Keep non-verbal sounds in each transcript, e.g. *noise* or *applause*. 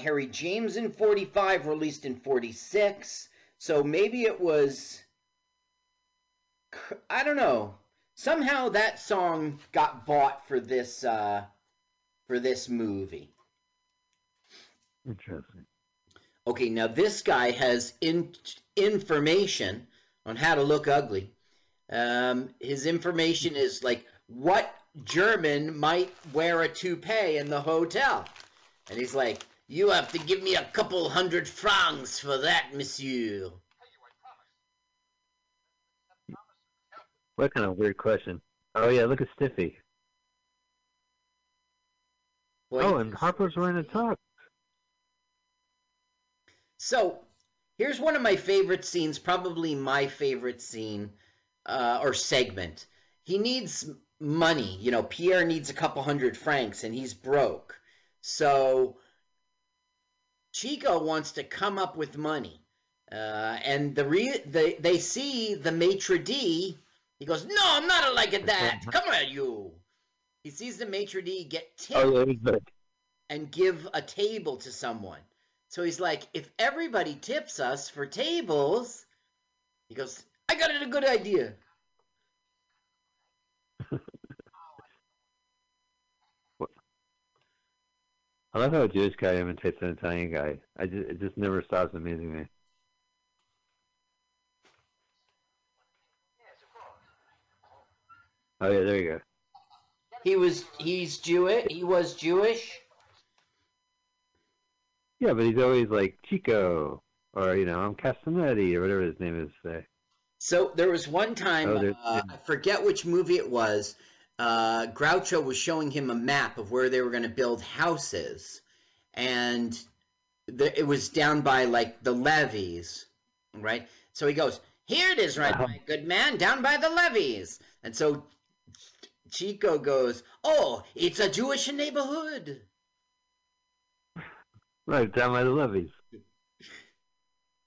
Harry James in 45, released in 46. So maybe it was. I don't know. Somehow that song got bought for this uh, for this movie. Interesting. Okay, now this guy has in, information on how to look ugly. Um, his information is like what German might wear a toupee in the hotel. And he's like, You have to give me a couple hundred francs for that, monsieur. What kind of weird question? Oh yeah, look at Stiffy. Boy, Oh, and Harpo's wearing a top. So here's one of my favorite scenes, probably my favorite scene uh, or segment. He needs money. You know, Pierre needs a couple hundred francs and he's broke. So Chico wants to come up with money. Uh, and the re- they, they see the maitre d. He goes, No, I'm not like that. *laughs* Come on, you. He sees the maitre d get tipped Oh yeah, and give a table to someone. So he's like, if everybody tips us for tables, he goes, I got it a good idea. I love how a Jewish guy imitates an Italian guy. I just, it just never stops amazing me. Oh yeah, there you go. He was he's Jewish. He was Jewish. Yeah, but he's always like Chico, or you know, I'm Castanetti, or whatever his name is. Say. So there was one time, Oh, uh, I forget which movie it was. Uh, Groucho was showing him a map of where they were going to build houses, and the, it was down by like the levees, right? So he goes, "Here it is, right, Uh-huh. my good man, down by the levees." And so Chico goes, "Oh, it's a Jewish neighborhood." Right down by the levees.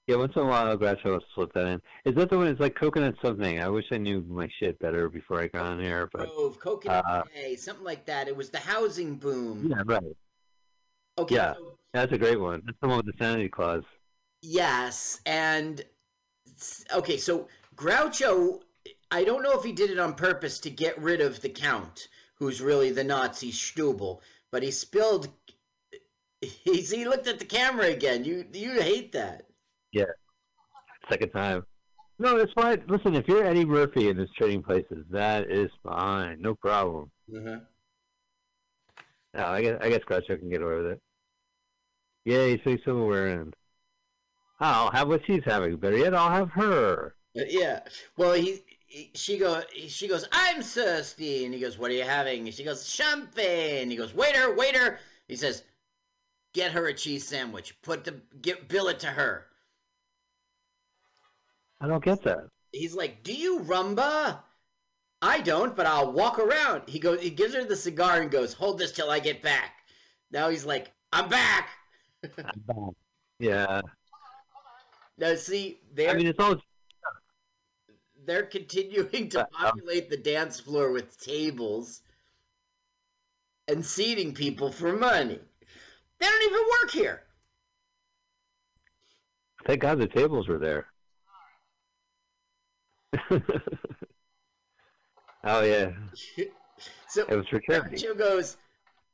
Yeah, once in a while, Groucho will slip that in. Is that the one? It's like coconut something. I wish I knew my shit better before I got on here, but Grove, Coconut uh, Bay, something like that. It was the housing boom. yeah, right. Okay, yeah. so That's a great one. That's the one with the sanity clause. Yes, and okay, so Groucho, I don't know if he did it on purpose to get rid of the Count, who's really the Nazi Stubel, but he spilled. *laughs* He's, he looked at the camera again. You you hate that. Second time. No, that's fine. Listen, if you're Eddie Murphy in his trading places, that is fine. No problem. Mm-hmm. No, I guess I guess Groucho can get away with it. Yay, so silverware in. I'll have what she's having. Better yet, I'll have her. Uh, yeah. Well, he, he she go she goes, "I'm thirsty." And he goes, "What are you having?" And she goes, "Champagne." He goes, "Waiter, waiter." He says, "Get her a cheese sandwich. Put the get bill it to her." I don't get that. He's like, "Do you rumba?" I don't, but I'll walk around. He goes he gives her the cigar and goes, "Hold this till I get back." Now he's like, "I'm back." Yeah. Now see, they're I mean, it's all they're continuing to Uh, um, populate the dance floor with tables and seating people for money. They don't even work here. Thank God the tables were there. *laughs* oh yeah, *laughs* So it was for charity. Groucho goes,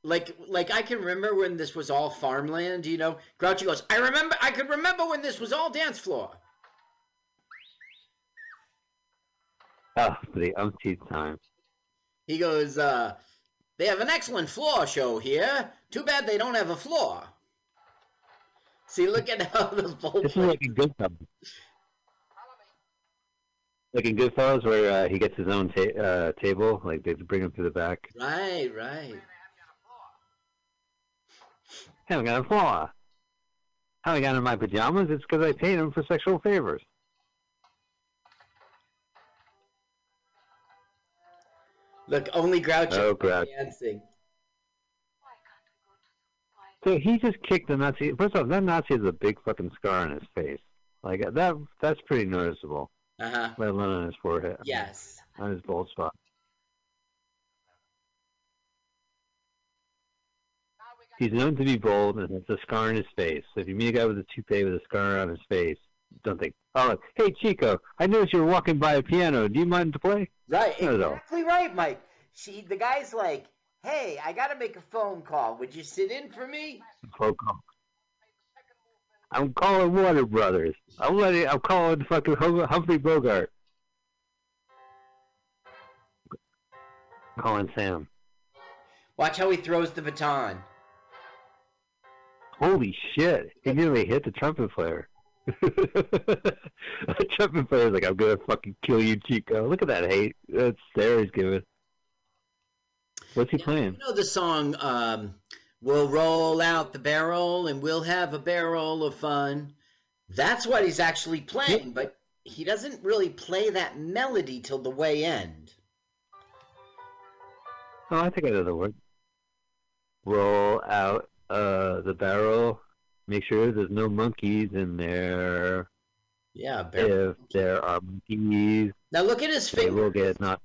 like, like I can remember when this was all farmland. You know, Groucho goes, I remember, I could remember when this was all dance floor. Oh, the umpteenth time. He goes, uh, they have an excellent floor show here. Too bad they don't have a floor. See, look at how the whole This is like in Goodfellas. Like in Goodfellas, where uh, he gets his own ta- uh, table, like they bring him to the back. Right, right. Haven't got a flaw. How I got in my pajamas? It's because I paid him for sexual favors. Look, only Groucho Oh, is Groucho. dancing. So he just kicked the Nazi. First off, that Nazi has a big fucking scar on his face. Like that, that's pretty noticeable. Uh huh. Let alone on his forehead. Yes. On his bald spot. He's known to be bold and has a scar on his face. So if you meet a guy with a toupee with a scar on his face, don't think, oh, hey, Chico, I noticed you were walking by a piano. Do you mind to play? Right, Not at all. exactly right, Mike. She, the guy's like, "Hey, I gotta make a phone call. Would you sit in for me?" Phone call. I'm calling Warner Brothers. I'm letting. I'm calling fucking Hum- Humphrey Bogart. Calling Sam. Watch how he throws the baton. Holy shit! He nearly hit the trumpet player. *laughs* the trumpet player's like, "I'm gonna fucking kill you, Chico." Look at that hate. That stare he's giving. What's he playing? You know the song, um, "We'll roll out the barrel and we'll have a barrel of fun." That's what he's actually playing, but he doesn't really play that melody till the way end. Oh, I think I know the word. Roll out uh, the barrel. Make sure there's no monkeys in there. Yeah, barrel. If there are monkeys, Now look at his they finger. will get not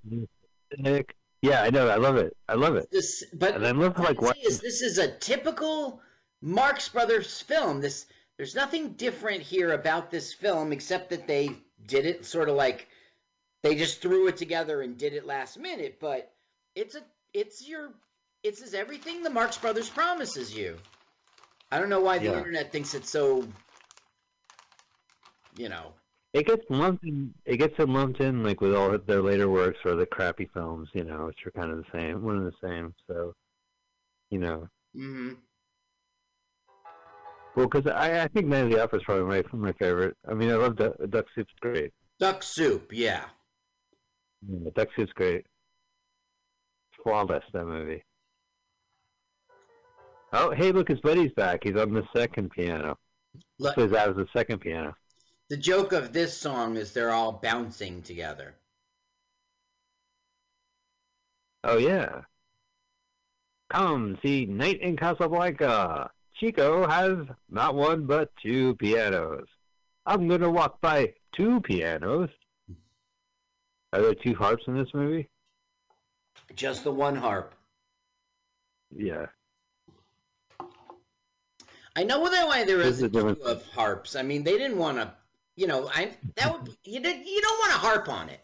sick. Yeah, I know. I love it. I love it. This, but And I love like what. is this is a typical Marx Brothers film. This there's nothing different here about this film except that they did it sort of like they just threw it together and did it last minute. But it's a it's your it's is everything the Marx Brothers promises you. I don't know why the Yeah. internet thinks it's so. You know, It gets lumped in. It gets lumped in like with all their later works or the crappy films, you know, which are kind of the same, one and the same. So, you know, hmm well, because I, I think Man of the Opera is probably my my favorite. I mean, I love Duck, Duck Soup's great. duck soup. Yeah, Yeah, Duck Soup's great. It's Flawless that movie. Oh, hey, look, his buddy's back. He's on the second piano. Look, So that was the second piano. The joke of this song is they're all bouncing together. Oh yeah. Come see Night in Casablanca. Chico has not one but two pianos. I'm gonna walk by two pianos. Are there two harps in this movie? Just the one harp. Yeah. I know why there There's a difference. of harps. I mean, they didn't want to, you know, I that would you did you don't want to harp on it.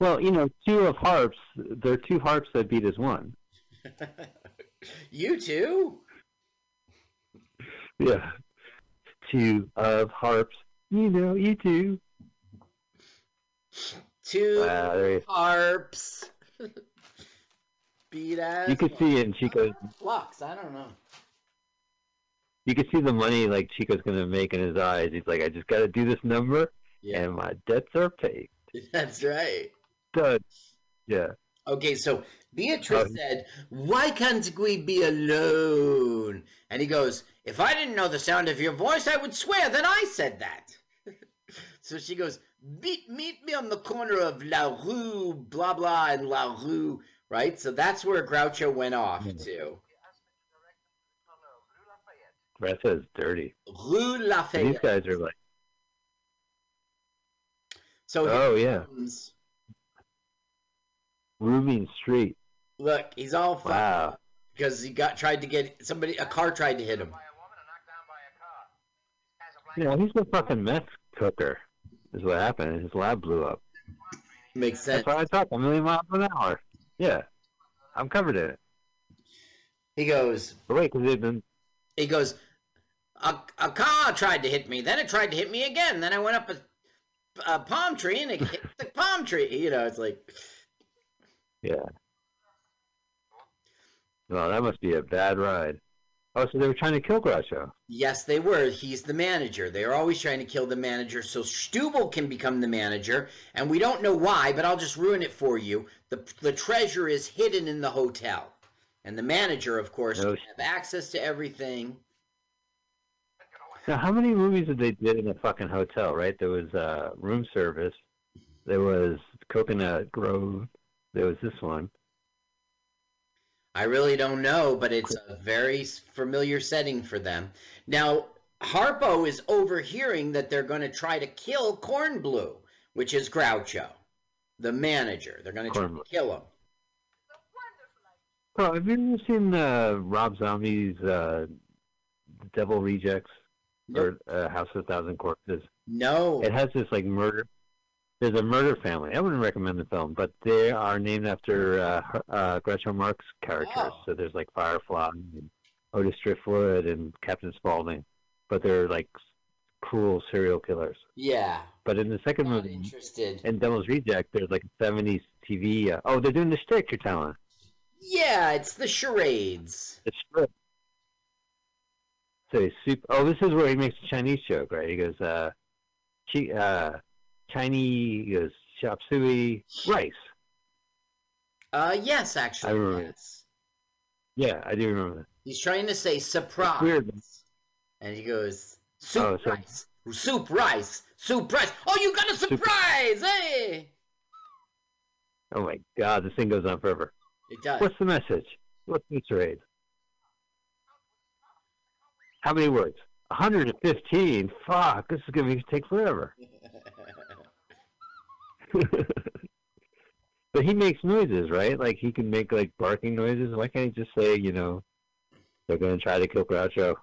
Well, you know, two of harps. There are two harps that beat as one. *laughs* you too. Yeah. Two of harps. You know, you two. Two Wow, harps. *laughs* Beat as you could see it in Chico's. flux. I don't know. You could see the money like Chico's gonna make in his eyes. He's like, I just gotta do this number, Yeah, and my debts are paid. *laughs* that's right. Done. Yeah. Okay, so Beatrice Oh. said, "Why can't we be alone?" And he goes, "If I didn't know the sound of your voice, I would swear that I said that." *laughs* so she goes, meet, "Meet me on the corner of La Rue, blah blah, and La Rue." Right, so that's where Groucho went off Mhm. to That says dirty. Rue Lafayette. These guys are like, So oh yeah, comes- Rubin Street. look, he's all fucked Wow. because he got tried to get somebody. A car tried to hit him. You know, he's a fucking meth cooker. Is what happened. His lab blew up. Makes sense. That's why I talk a million miles an hour. Yeah, I'm covered in it. He goes, But wait, because they've been. he goes, a, a car tried to hit me. Then it tried to hit me again. Then I went up a, a palm tree and it hit the palm tree. You know, it's like, Yeah. Well, that must be a bad ride. Oh, so they were trying to kill Groucho. yes, they were. He's the manager. They're always trying to kill the manager so Stubel can become the manager. And we don't know why, but I'll just ruin it for you. The, the treasure is hidden in the hotel. And the manager, of course, No have access to everything. Now, how many movies did they did in a fucking hotel? Right? There was uh, room service. There was Coconut Grove. There was this one. I really don't know, but it's a very familiar setting for them. Now, Harpo is overhearing that they're going to try to kill Kornblow, which is Groucho, the manager. They're going to try to kill him. Well, have you ever seen uh, Rob Zombie's uh, Devil Rejects Nope. or uh, House of a Thousand Corpses? No. It has this like murder. There's a murder family. I wouldn't recommend the film, but they are named after uh, uh, Groucho Marx characters. Oh. So there's like Firefly and Otis Driftwood and Captain Spaulding, but they're like cruel serial killers. Yeah. But in the second Not movie, interested. in Devil's Reject, there's like 70s TV. Uh, oh, they're doing the shtick. You're telling. Yeah, it's the charades. It's true. So he's super. Oh, this is where he makes a Chinese joke, right? He goes, uh, chi, uh, Chinese, he goes, chop suey, rice. Uh, yes, actually. I remember. yes. Yeah, I do remember that. He's trying to say surprise. weird. And he goes, soup Oh, so- rice. Soup rice. Soup rice. Oh, you got a surprise! Hey! Oh my god, this thing goes on forever. It does. What's the message? What's the charade? How many words? 115. Fuck, this is gonna take forever. *laughs* but he makes noises, right? Like he can make like barking noises. Why can't he just say, you know, they're gonna try to kill Groucho?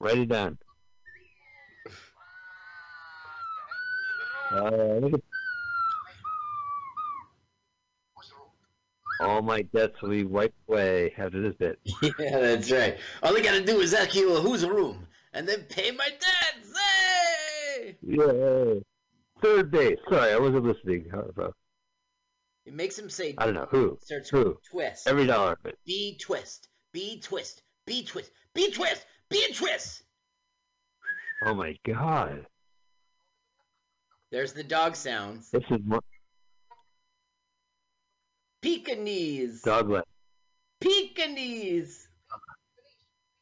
Write it down. *laughs* Uh, look at all my debts will be wiped away after this bit. *laughs* yeah, that's right. All they gotta do is ask you who's a room, and then pay my debts. Hey! Yeah. Third base. Sorry, I wasn't listening. It makes him say. I don't know who. Starts Who? twist. Every dollar of it. B twist. B twist. B twist. B twist. B twist. Oh my god. There's the dog sounds. This is more Pekingese. dog leg. Pekingese.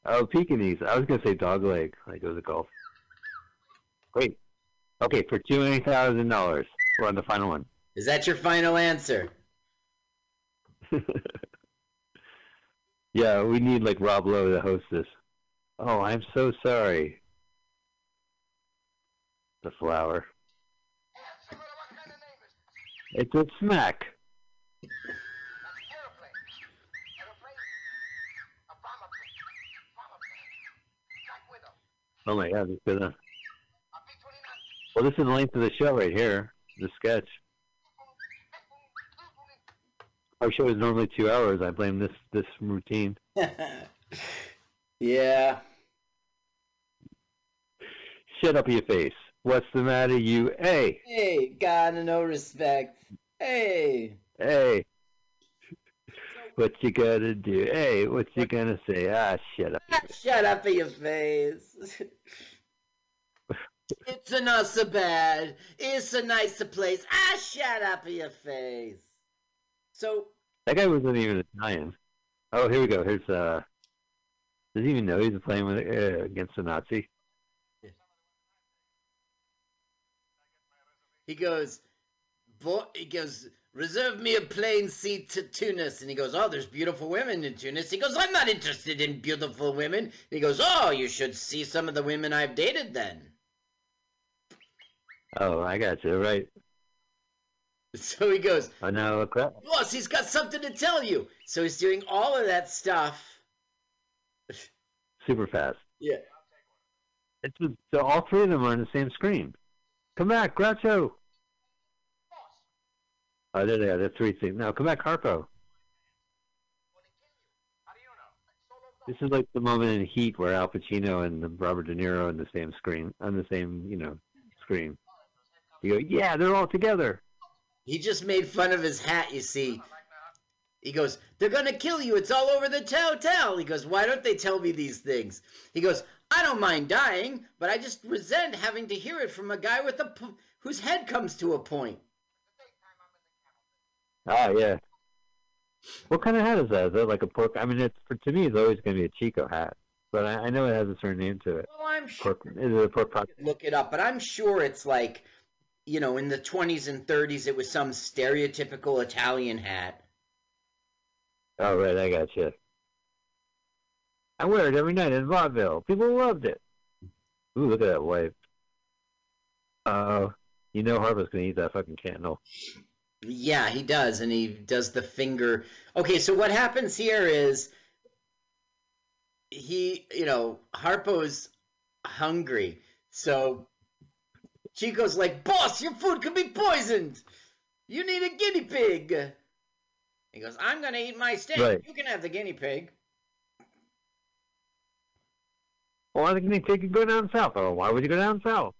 Oh, Pekingese. I was gonna say dog leg, like it was a golf. Wait. Okay, for two hundred thousand dollars. We're on the final one. Is that your final answer? *laughs* yeah, we need like Rob Lowe to host this. Oh, I'm so sorry. The flower. It's a smack. Oh my god, this is gonna. Well, this is the length of the show right here. The sketch. Our show is normally two hours. I blame this this routine. *laughs* yeah. Shut up your face. What's the matter, you? Hey, Hey, got no respect. Hey. hey. What you gonna do? Hey, what you gonna say? Ah, shut up. *laughs* Shut up in your face. *laughs* it's a not so bad. It's a nicer place. Ah, shut up in your face. So, That guy wasn't even Italian. Oh, here we go. Here's uh. Does he even know he's playing with uh, against a Nazi? he goes, Bo- he goes, reserve me a plane seat to Tunis. And he goes, oh, there's beautiful women in Tunis. He goes, I'm not interested in beautiful women. And he goes, oh, you should see some of the women I've dated then. Oh, I got you right. *laughs* So he goes, Oh no, crap. boss, he's got something to tell you. So he's doing all of that stuff. *laughs* Super fast. Yeah. It's so all three of them are on the same screen. Come back, Groucho. Oh, there they are. They're three things. Now, come back, Harpo. This is like the moment in Heat where Al Pacino and Robert De Niro on the same screen, on the same, you know, screen. You go, yeah, they're all together. He just made fun of his hat, you see. He goes, They're gonna kill you. It's all over the hotel. He goes, Why don't they tell me these things? He goes, I don't mind dying, but I just resent having to hear it from a guy with a p- whose head comes to a point. Ah, yeah. What kind of hat is that? Is that like a pork? I mean, it's for to me, it's always going to be a Chico hat, but I, I know it has a certain name to it. Well, I'm sure. Pork, is it a pork pop? Look it up, but I'm sure it's like, you know, in the 20s and 30s, it was some stereotypical Italian hat. Oh, right, I got you. I wear it every night in vaudeville. People loved it. Ooh, look at that wife. Uh, you know Harpo's gonna eat that fucking candle. Yeah, he does, and he does the finger. Okay, so what happens here is he, you know, Harpo's hungry, so Chico's like, "Boss, your food could be poisoned. You need a guinea pig." He goes, "I'm gonna eat my steak. Right. You can have the guinea pig." Well, the guinea pig could go down south. Oh, why would you go down south?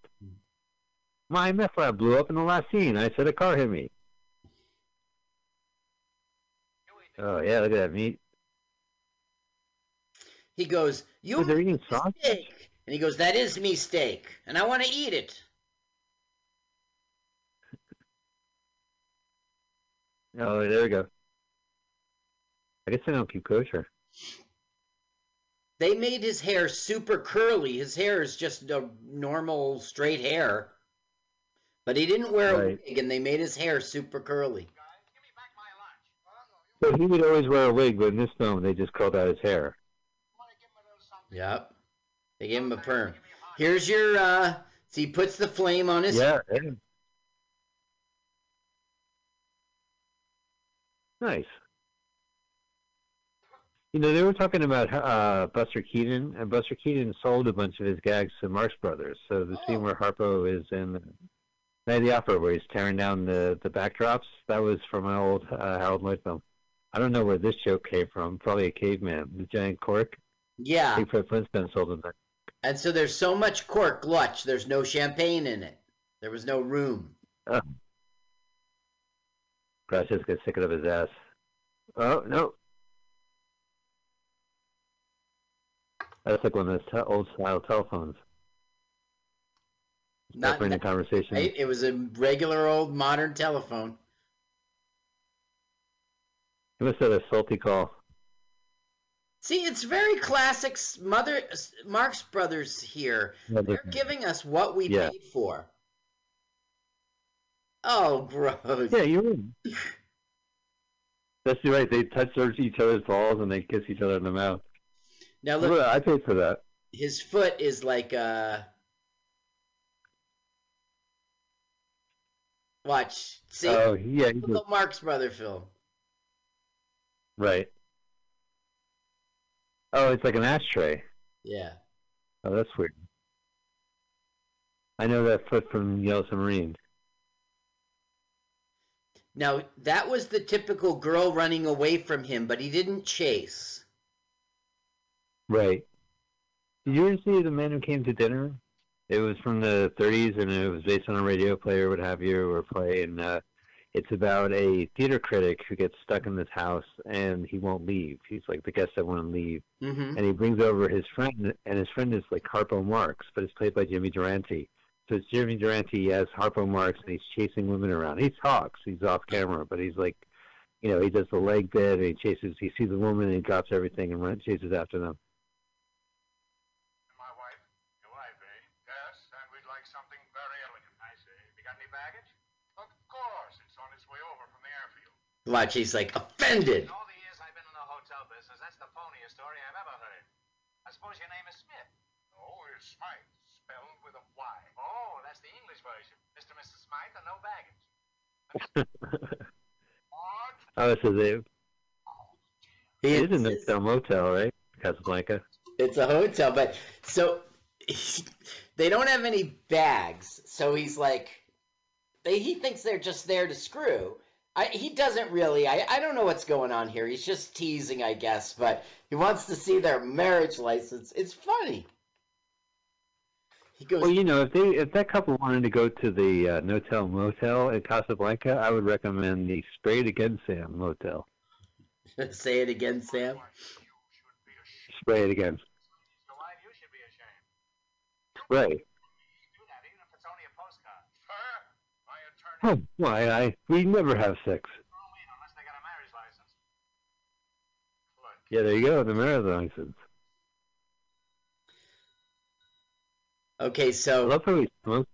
My meth lab blew up in the last scene. I said a car hit me. Oh yeah, look at that meat. He goes, "You Oh, they're eating sausage. steak," and he goes, "That is me steak, and I want to eat it." *laughs* Oh, there we go. I guess they don't keep kosher. They made his hair super curly. His hair is just a normal straight hair. But he didn't wear a wig and they made his hair super curly. So he would always wear a wig, but in this film they just curled out his hair. Yep. They gave him a perm. Here's your uh so he puts the flame on his Yeah. yeah. Nice. You know, they were talking about uh, Buster Keaton, and Buster Keaton sold a bunch of his gags to Marx Brothers. So the scene where Harpo is in Night of the Opera, where he's tearing down the, the backdrops, that was from an old uh, Harold Lloyd film. I don't know where this joke came from. Probably a caveman. The giant cork. Yeah. Bigfoot Flintstone sold him that. And so there's so much cork glutch, there's no champagne in it. There was no room. Gracias gets sick of his ass. Oh, no. That's like one of those te- old style telephones. Not Not conversation. right? It was a regular old modern telephone. He must have a salty call. See, it's very classic Mother Marx Brothers here. They're giving us what we Yeah. paid for. Oh, gross. Yeah, you're right. That's right. They touch each other's balls and they kiss each other in the mouth. Now look, I paid for that. his foot is like uh Watch. See? Oh, yeah, he the. Marx Brother film. Right. Oh, it's like an ashtray. Yeah. Oh, that's weird. I know that foot from Yellow Submarine. Now, that was the typical girl running away from him, but he didn't chase. Right. Did you ever see The Man Who Came to Dinner? It was from the 30s, and it was based on a radio play or what have you, or play, and uh, it's about a theater critic who gets stuck in this house, and he won't leave. He's like the guest that won't leave, Mm-hmm. and he brings over his friend, and his friend is like Harpo Marx, but it's played by Jimmy Durante. So it's Jimmy Durante as Harpo Marx, and he's chasing women around. He talks, he's off camera, but he's like, you know, he does the leg bit, and he chases. He sees a woman, and he drops everything and run, chases after them. My wife. Your wife, eh? Yes, and we'd like something very elegant. I see. Have you got any baggage? Of course. It's on its way over from the airfield. Watch, he's like offended. In all the years I've been in the hotel business, that's the phoniest story I've ever heard. I suppose your name is Smith. Oh, it's Smythe, spelled with a Y. Oh, that's the English version. Mr. and Mrs. Smythe are no baggage. What? Oh, so they He it is a insists- no motel, right? Casablanca. It's a hotel, but so *laughs* they don't have any bags. So he's like, they, he thinks they're just there to screw. I, he doesn't really. I, I don't know what's going on here. He's just teasing, I guess, but he wants to see their marriage license. It's funny. He goes, Well, you know, if they if that couple wanted to go to the uh, Notel Motel in Casablanca, I would recommend the Spray It Again Sam Motel. *laughs* say it again, Sam. You should be ashamed. Spray it again. Your wife, you should be ashamed. Right. Do that, even if it's only a postcard. Sir, my attorney. Oh, Oh, why I we never have sex. Throw 'em in unless they got a marriage license. Look, Yeah, there you go. The marriage license. Okay, I so love how he smokes.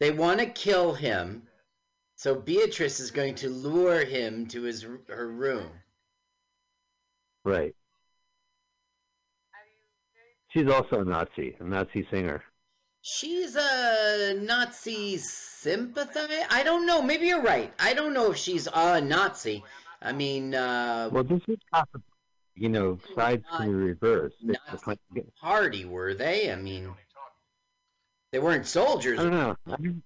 they want to kill him. So Beatrice is going to lure him to his her room. Right. She's also a Nazi, a Nazi singer. She's a Nazi sympathizer. I don't know. Maybe you're right. I don't know if she's a Nazi. I mean, uh, Well, this is possible. You know, sides can be reversed. It's not- just like- party were they? I mean, they weren't soldiers. I don't know. I never,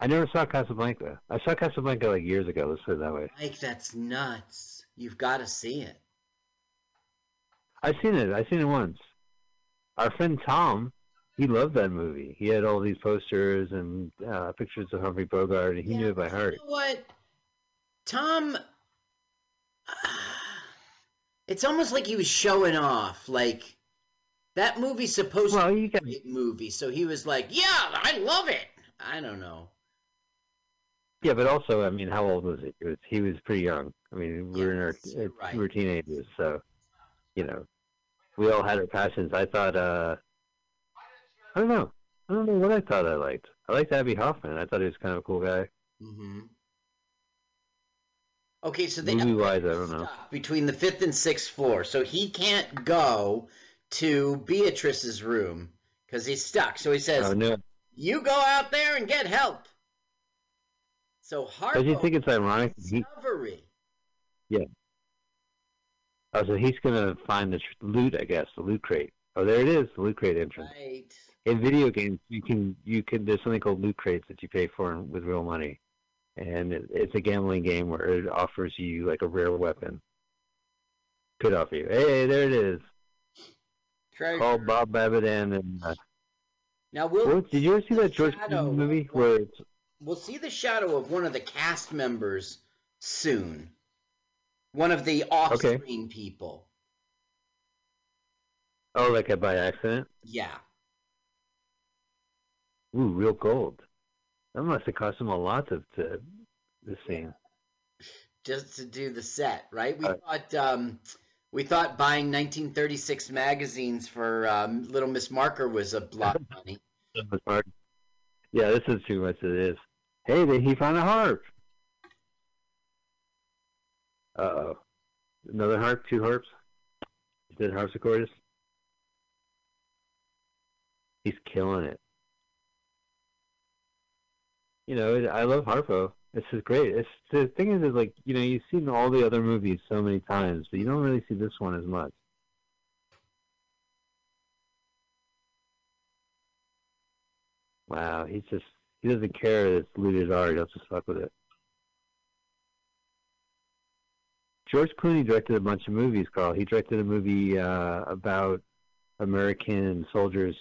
I never saw Casablanca. I saw Casablanca like years ago. Let's put it that way. Mike, that's nuts. You've got to see it. I've seen it. I've seen it once. Our friend Tom, he loved that movie. He had all these posters and uh, pictures of Humphrey Bogart, and he knew it by heart. You know what? Tom, it's almost like he was showing off. Like, that movie's supposed Well, to be a got great movie, so he was like, yeah, I love it. I don't know. yeah, but also, I mean, how old was he? He was, he was pretty young. I mean, we were in our Yes, uh, right. we were teenagers, so you know, we all had our passions. I thought, uh, I don't know, I don't know what I thought I liked. I liked Abbie Hoffman. I thought he was kind of a cool guy. hmm Okay, so the Movie-wise, I don't know. between the fifth and sixth floor, so he can't go to Beatrice's room because he's stuck. So he says, Oh no! "You go out there and get help." So Don't you think it's ironic? that He, discovery. oh, so he's gonna find the loot, I guess, the loot crate. Oh, there it is, the loot crate entrance. Right. In video games you can you can there's something called loot crates that you pay for with real money and it, it's a gambling game where it offers you like a rare weapon could offer you hey there it is Treasure. called bob babbitt and, and uh, Now we'll what, did you ever see that george Shadow. Clooney movie where it's we'll see the shadow of one of the cast members soon. One of the off-screen people. oh like by accident Yeah. Ooh real gold that must have cost him a lot to, to this scene just to do the set, right? We Uh, thought um, we thought buying 1936 magazines for um, Little Miss Marker was a lot of money. That was hard. yeah this is too much of it is. Hey they, he found a harp? Uh-oh. Another harp two harps? Is it harpsichordist he's killing it you know i love harpo. This is great. It's the thing is, is like you know you've seen all the other movies so many times but you don't really see this one as much. Wow he's just he doesn't care that it's looted art he'll just fuck with it. George Clooney directed a bunch of movies, Carl. He directed a movie uh, about American soldiers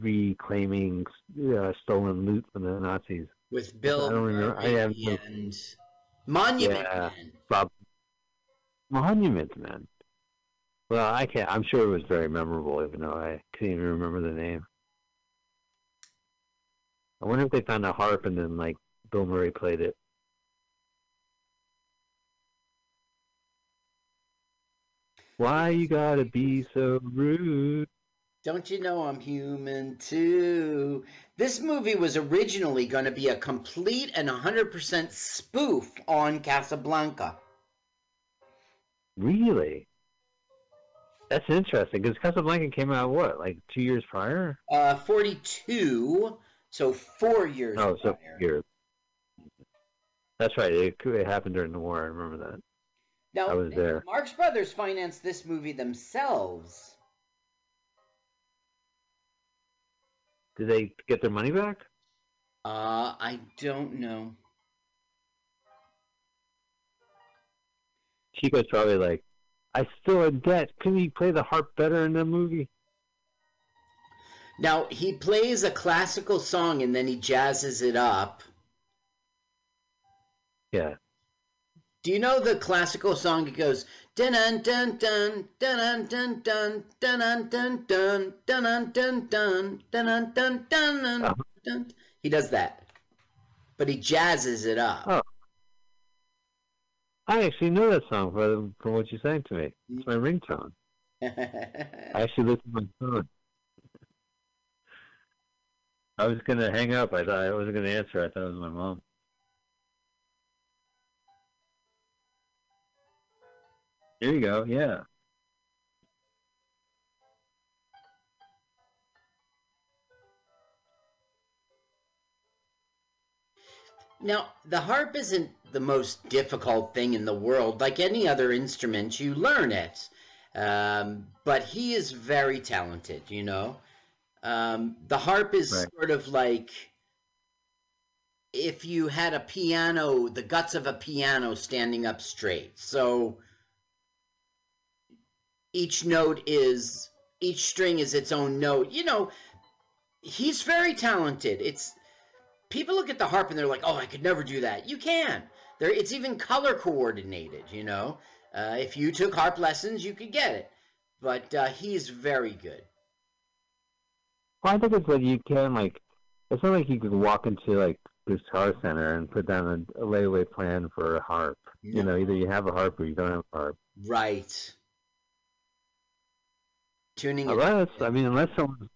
reclaiming uh, stolen loot from the Nazis. With Bill I don't remember- I have no- and Monument Yeah. Man. Bob Monument Man. Well, I can't. I'm sure it was very memorable, even though I can't even remember the name. I wonder if they found a harp and then like Bill Murray played it. Why you gotta be so rude? Don't you know I'm human too? This movie was originally going to be a complete and 100% spoof on Casablanca. Really? That's interesting because Casablanca came out what, like two years prior? Uh, 42, so four years Oh, so prior. years. That's right. It, could- it happened during the war. I remember that. Now, I was there. Marx Brothers financed this movie themselves. Did they get their money back? Uh, I don't know. Chico's probably like, I still in debt. Couldn't he play the harp better in the movie? Now, he plays a classical song and then he jazzes it up. Yeah. Do you know the classical song? It goes dun dun dun dun dun dun dun dun dun dun dun dun dun dun dun dun Uh-huh. He does that, but he jazzes it up. Oh. I actually know that song from, from what you sang to me. It's my ringtone. I actually looked at my phone. I was gonna hang up. I thought I wasn't gonna answer. I thought it was my mom. There you go. Yeah. Now, the harp isn't the most difficult thing in the world. Like any other instrument, you learn it. Um, but he is very talented, you know. Um, the harp is right. sort of like if you had a piano, the guts of a piano standing up straight. So each note is, each string is its own note. You know, he's very talented. It's people look at the harp and they're like, "Oh, I could never do that." You can. There, it's even color coordinated. You know, uh, if you took harp lessons, you could get it. But uh, he's very good. Well, I think it's like you can like. It's not like you could walk into like the Guitar Center and put down a, a layaway plan for a harp. You know, either you have a harp or you don't have a harp. right. Tuning. Unless, I mean, unless someone.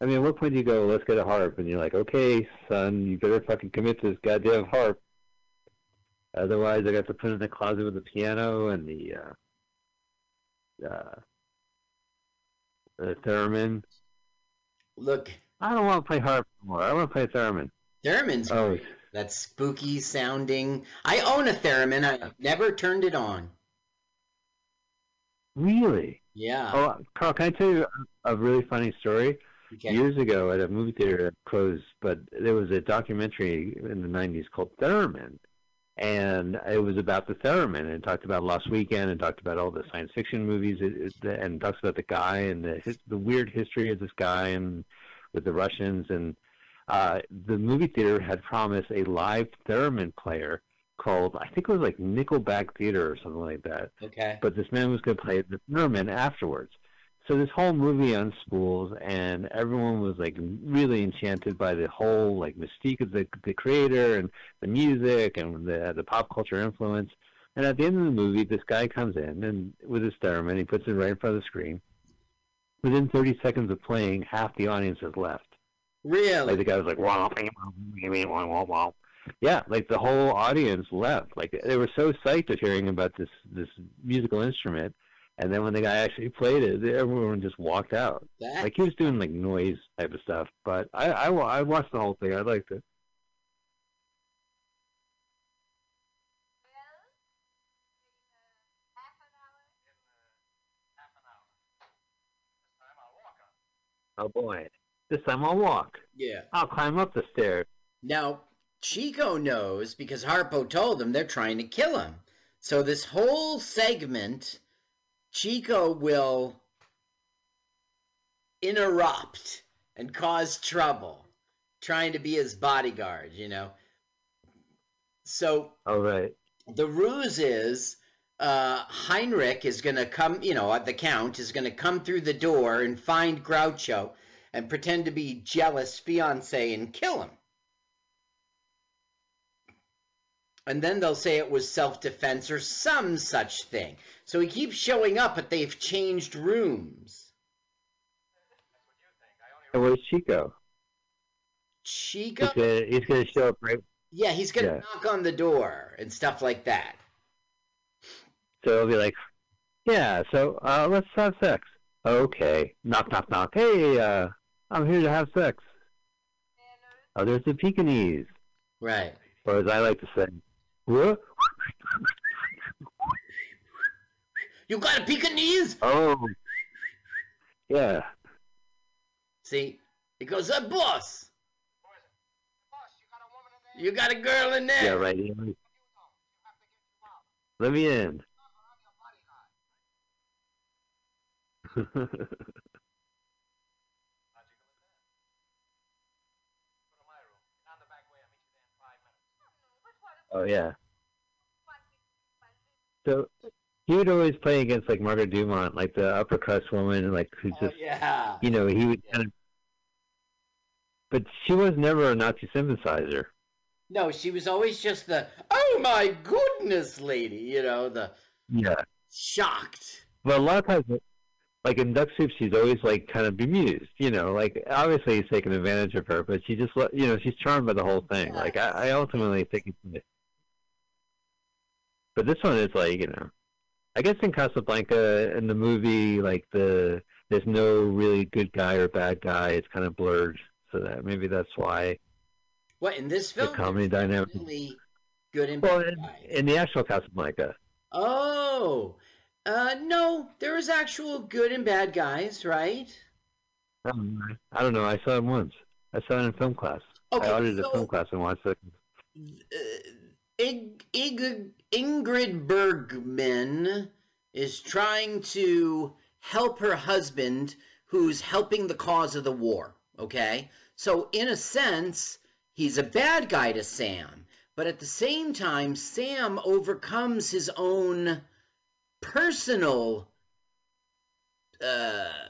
I mean, at what point do you go? Let's get a harp, and you're like, okay, son, you better fucking commit to this goddamn harp. Otherwise, I got to put it in the closet with the piano and the uh, uh, the theremin. Look, I don't want to play harp anymore. I want to play theremin. theremin's Oh, great. That's spooky sounding. I own a theremin. I never turned it on. really? Yeah. Oh, Carl, can I tell you a really funny story? okay. Years ago at a movie theater that closed, but there was a documentary in the 90s called Theremin. And it was about the theremin and talked about Lost Weekend and talked about all the science fiction movies it, it, and talks about the guy and the, his, the weird history of this guy and with the Russians. And uh, the movie theater had promised a live theremin player called, I think it was like Nickelback Theater or something like that Okay. but this man was going to play the Merman afterwards. So this whole movie on spools, and everyone was like really enchanted by the whole like mystique of the the creator and the music and the the pop culture influence. And at the end of the movie, this guy comes in and with his theremin, he puts it right in front of the screen. Within 30 seconds of playing, half the audience has left. Like Really? the guy was like, wow, wow, wow, wow. Yeah, like the whole audience left. Like they were so psyched at hearing about this this musical instrument, and then when the guy actually played it, everyone just walked out. That Like he was doing like noise type of stuff, but I I, I watched the whole thing. I liked it. Half an hour. This time I'll walk on. Oh boy, this time I'll walk. yeah. I'll climb up the stairs. Now, Chico knows because Harpo told him they're trying to kill him. So this whole segment, Chico will interrupt and cause trouble, trying to be his bodyguard, you know. So All right. the ruse is uh, Heinrich is going to come, you know, the Count is going to come through the door and find Groucho and pretend to be jealous fiance and kill him. And then they'll say it was self defense or some such thing. So he keeps showing up, but they've changed rooms. And where's Chico? Chico? He's gonna, he's gonna show up right. Yeah, he's going to Yeah. knock on the door and stuff like that. So he'll be like, yeah. So uh, let's have sex. Okay. Knock, knock, knock. Hey, uh, I'm here to have sex. Oh, there's the Pekingese, Right. or as I like to say, what? You got a Pekingese? Oh, yeah. See, he goes, uh, boss, Who is it? Boss, you got a woman in there? you got a girl in there. Yeah, right. You don't. You have to get you out. Let me in. *laughs* *laughs* oh yeah. So he would always play against like Margaret Dumont, like the upper crust woman, like who's Oh, just yeah. you know he would kind of. But she was never a Nazi sympathizer. No, she was always just the, oh my goodness, lady, you know, the Yeah. shocked. But a lot of times, like in Duck Soup, she's always like kind of bemused, you know. Like obviously he's taking advantage of her, but she just, you know, she's charmed by the whole thing. Like I, I ultimately think it's. But this one is like, you know, I guess in Casablanca in the movie, like the there's no really good guy or bad guy. It's kind of blurred, so that maybe that's why. What in this film? The comedy dynamic. Really good and Well, bad in, in the actual Casablanca. Oh, uh, no, there is actual good and bad guys, right? Um, I don't know. I saw it once. I saw it in film class. Okay, I audited so- a film class and watched it. uh, Ig- Ig- Ingrid Bergman is trying to help her husband who's helping the cause of the war. Okay? So, in a sense, he's a bad guy to Sam. But at the same time, Sam overcomes his own personal. Uh,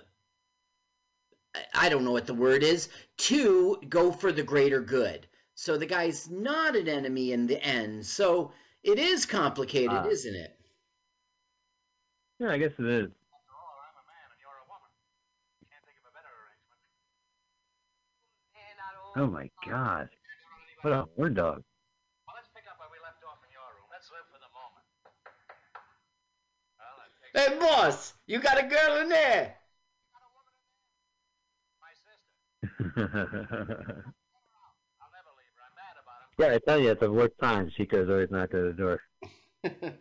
I- I don't know what the word is, to go for the greater good. So the guy's not an enemy in the end. So it is complicated, Ah. isn't it? Yeah, I guess it is. After all, I'm a man and you're a woman. Can't think of a better arrangement. Oh my god. What a horn dog. Well, let's pick up where we left off in your room. Let's live for the moment. Well, Hey, boss, you got a girl in there. my *laughs* sister. I'll never leave her. I'm mad about him. Yeah, I tell you, at the worst time, Chico's always knocked at the door. *laughs*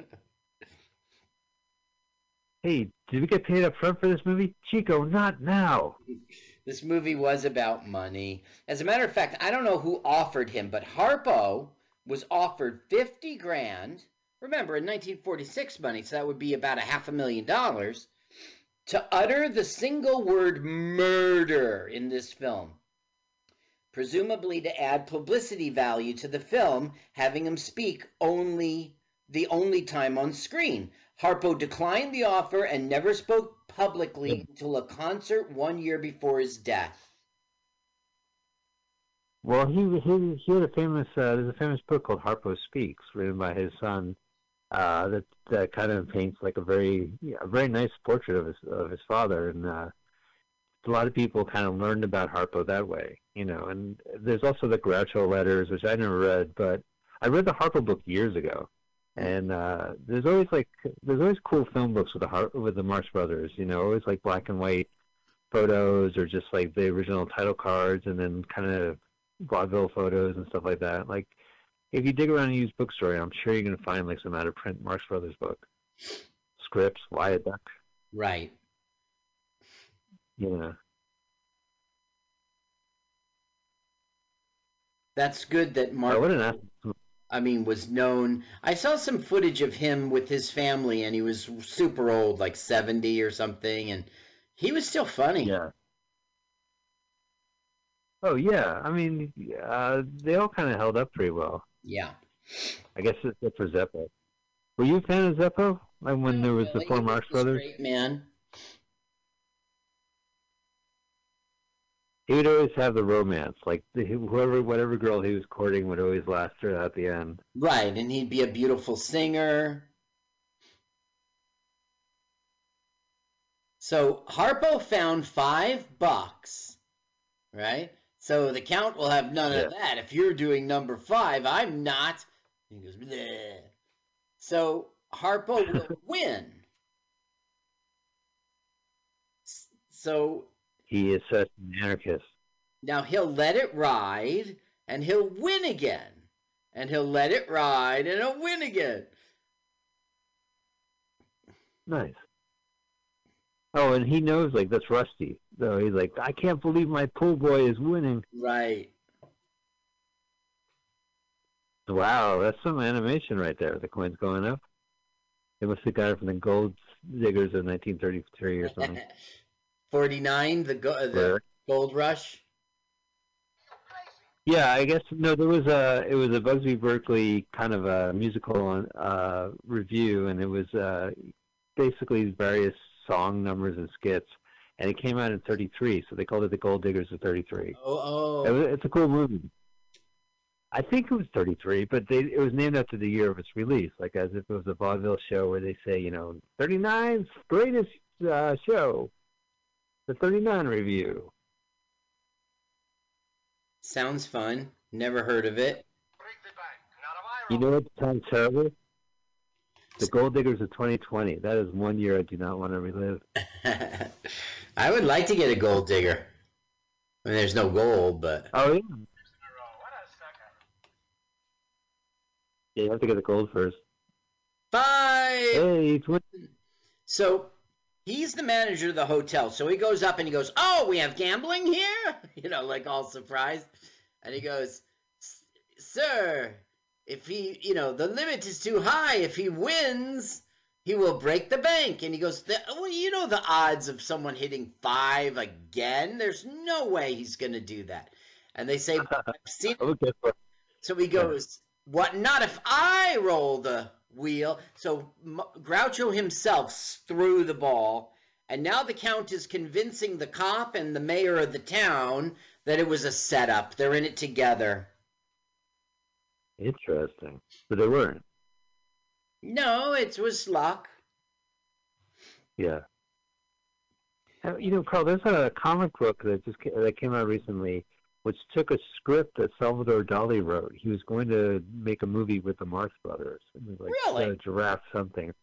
Hey, did we get paid up front for this movie? Chico, not now. this movie was about money. As a matter of fact, I don't know who offered him, but Harpo was offered 50 grand. Remember, in 1946 money, so that would be about a half a million dollars to utter the single word murder in this film. Presumably to add publicity value to the film, having him speak only the only time on screen. Harpo declined the offer and never spoke publicly until a concert one year before his death. Well, he he he had a famous uh, there's a famous book called Harpo Speaks, written by his son, uh, that that kind of paints like a very yeah, a very nice portrait of his of his father, and uh, a lot of people kind of learned about Harpo that way, you know. And there's also the Groucho letters, which I never read, but I read the Harpo book years ago. And uh, there's always like there's always cool film books with the Har- with the Marx Brothers, you know, always like black and white photos or just like the original title cards, and then kind of vaudeville photos and stuff like that. Like, if you dig around a used bookstore, I'm sure you're gonna find like some out of print Marx Brothers book, scripts, Wyatt Duck, Right. you That's good that Mark what an ass! I mean, was known. I saw some footage of him with his family, and he was super old, like 70 or something, and he was still funny. Yeah. Oh yeah, I mean, uh, they all kind of held up pretty well. Yeah. I guess except for Zeppo. Were you a fan of Zeppo? Like when there was the four Marx Brothers? Straight man. He would always have the romance. Like the, whoever, whatever girl he was courting would always last her at the end. Right, and he'd be a beautiful singer. So Harpo found five bucks, right? So the count will have none of Yeah. that. If you're doing number five, I'm not. He goes, Bleh. So Harpo will *laughs* win. So He is such an anarchist. now he'll let it ride and he'll win again. And he'll let it ride and he'll win again. Nice. Oh, and he knows like that's Rusty. So he's like, I can't believe my pool boy is winning. Right. Wow, that's some animation right there. The coins going up. They must have got it from the gold diggers of 1933 or something. *laughs* 49, the, go- the gold rush. Yeah, I guess no. There was a it was a Busby Berkeley kind of a musical uh, review, and it was uh, basically various song numbers and skits, and it came out in '33, so they called it the Gold Diggers of '33. Oh, It oh. was, it's a cool movie. I think it was 33, but they it was named after the year of its release, like as if it was a vaudeville show where they say, you know, 39's greatest uh, show, the 39 review. Sounds fun. Never heard of it. Break the bank. Not a viral. You know what sounds terrible? The Gold Diggers of 2020. That is one year I do not want to relive. *laughs* I would like to get a gold digger. I mean, there's no gold, but Oh yeah. What a sucker. Yeah, you have to get the gold first. Five. Hey. So he's the manager of the hotel. So he goes up and he goes, "Oh, we have gambling here," *laughs* you know, like all surprised. And he goes, "Sir, if he, you know, the limit is too high. If he wins, he will break the bank." And he goes, "The- "Well, you know the odds of someone hitting five again. There's no way he's going to do that." And they say, "I've seen *laughs* Okay. so he goes, "What? Not if I roll the wheel." So M- Groucho himself threw the ball, and now the count is convincing the cop and the mayor of the town that it was a setup. They're in it together. Interesting. But they weren't. No, it was luck. Yeah. Uh, You know, Carl, there's a comic book that just that came out recently, which took a script that Salvador Dali wrote. He was going to make a movie with the Marx Brothers. It was like Really? uh, giraffe something.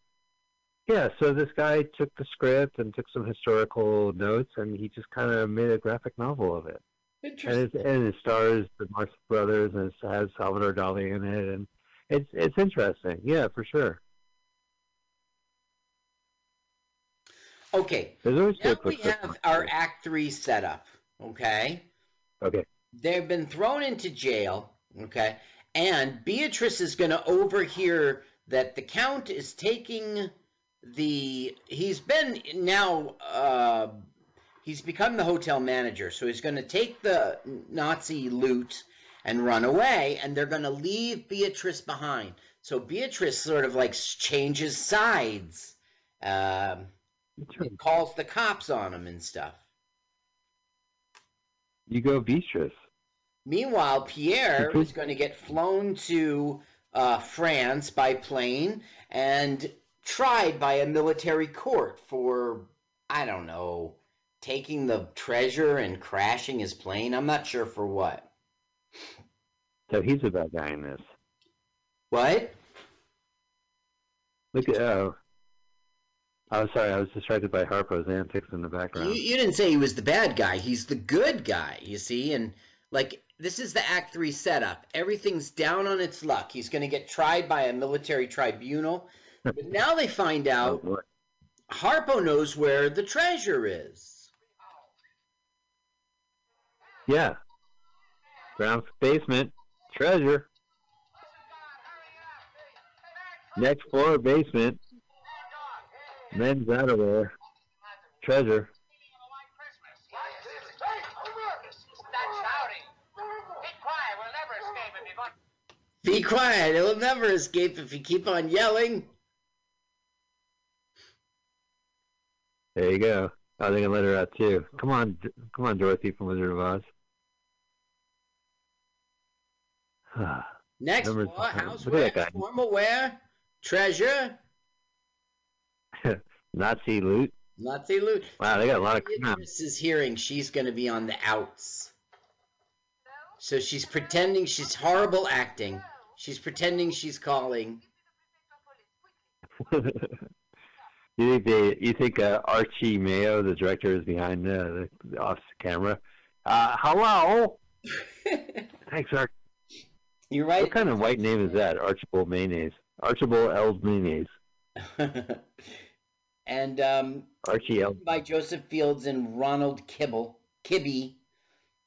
Yeah. So this guy took the script and took some historical notes, and he just kind of made a graphic novel of it. And it, and it stars the Marx Brothers, and it has Salvador Dali in it, and it's it's interesting. Yeah, for sure. Okay, now we have our. Act Three setup. Okay. Okay. they've been thrown into jail okay? And beatrice is going to overhear that the count is taking the he's been now uh he's become the hotel manager so he's going to take the nazi loot and run away and they're going to leave beatrice behind. So beatrice sort of like changes sides um calls the cops on him and stuff You go Beatrice. Meanwhile, Pierre is going to get flown to uh, France by plane and tried by a military court for, I don't know, taking the treasure and crashing his plane. I'm not sure for what. So he's a bad guy in this. What? Look at oh. Oh, sorry, I was distracted by Harpo's antics in the background. you didn't say he was the bad guy. He's the good guy, you see? And, like, this is the Act 3 setup. Everything's down on its luck. He's going to get tried by a military tribunal. *laughs* But now they find Oh, out boy. Harpo knows where the treasure is. Yeah. Ground basement. Treasure. Next floor basement. Men's outerwear. Treasure. Be quiet. We'll never escape if you go. Be quiet. It'll never escape if you keep on yelling. There you go. Oh, they can let her out too. Come on, come on, Dorothy from Wizard of Oz. *sighs* Next Number- floor, houseware, formal wear, treasure, Nazi loot. Nazi loot. Wow, they got a lot of crap. Is hearing she's going to be on the outs. So she's pretending she's horrible acting. She's pretending she's calling. *laughs* you think they? You think uh, Archie Mayo, the director, is behind uh, the, the off camera? Uh, hello. *laughs* Thanks, Archie. You're right. What kind of white name is that? Archibald Mayonnaise. Archibald L. Mayonnaise. *laughs* and um, Archie L. by Joseph Fields and Ronald Kibble, Kibbee.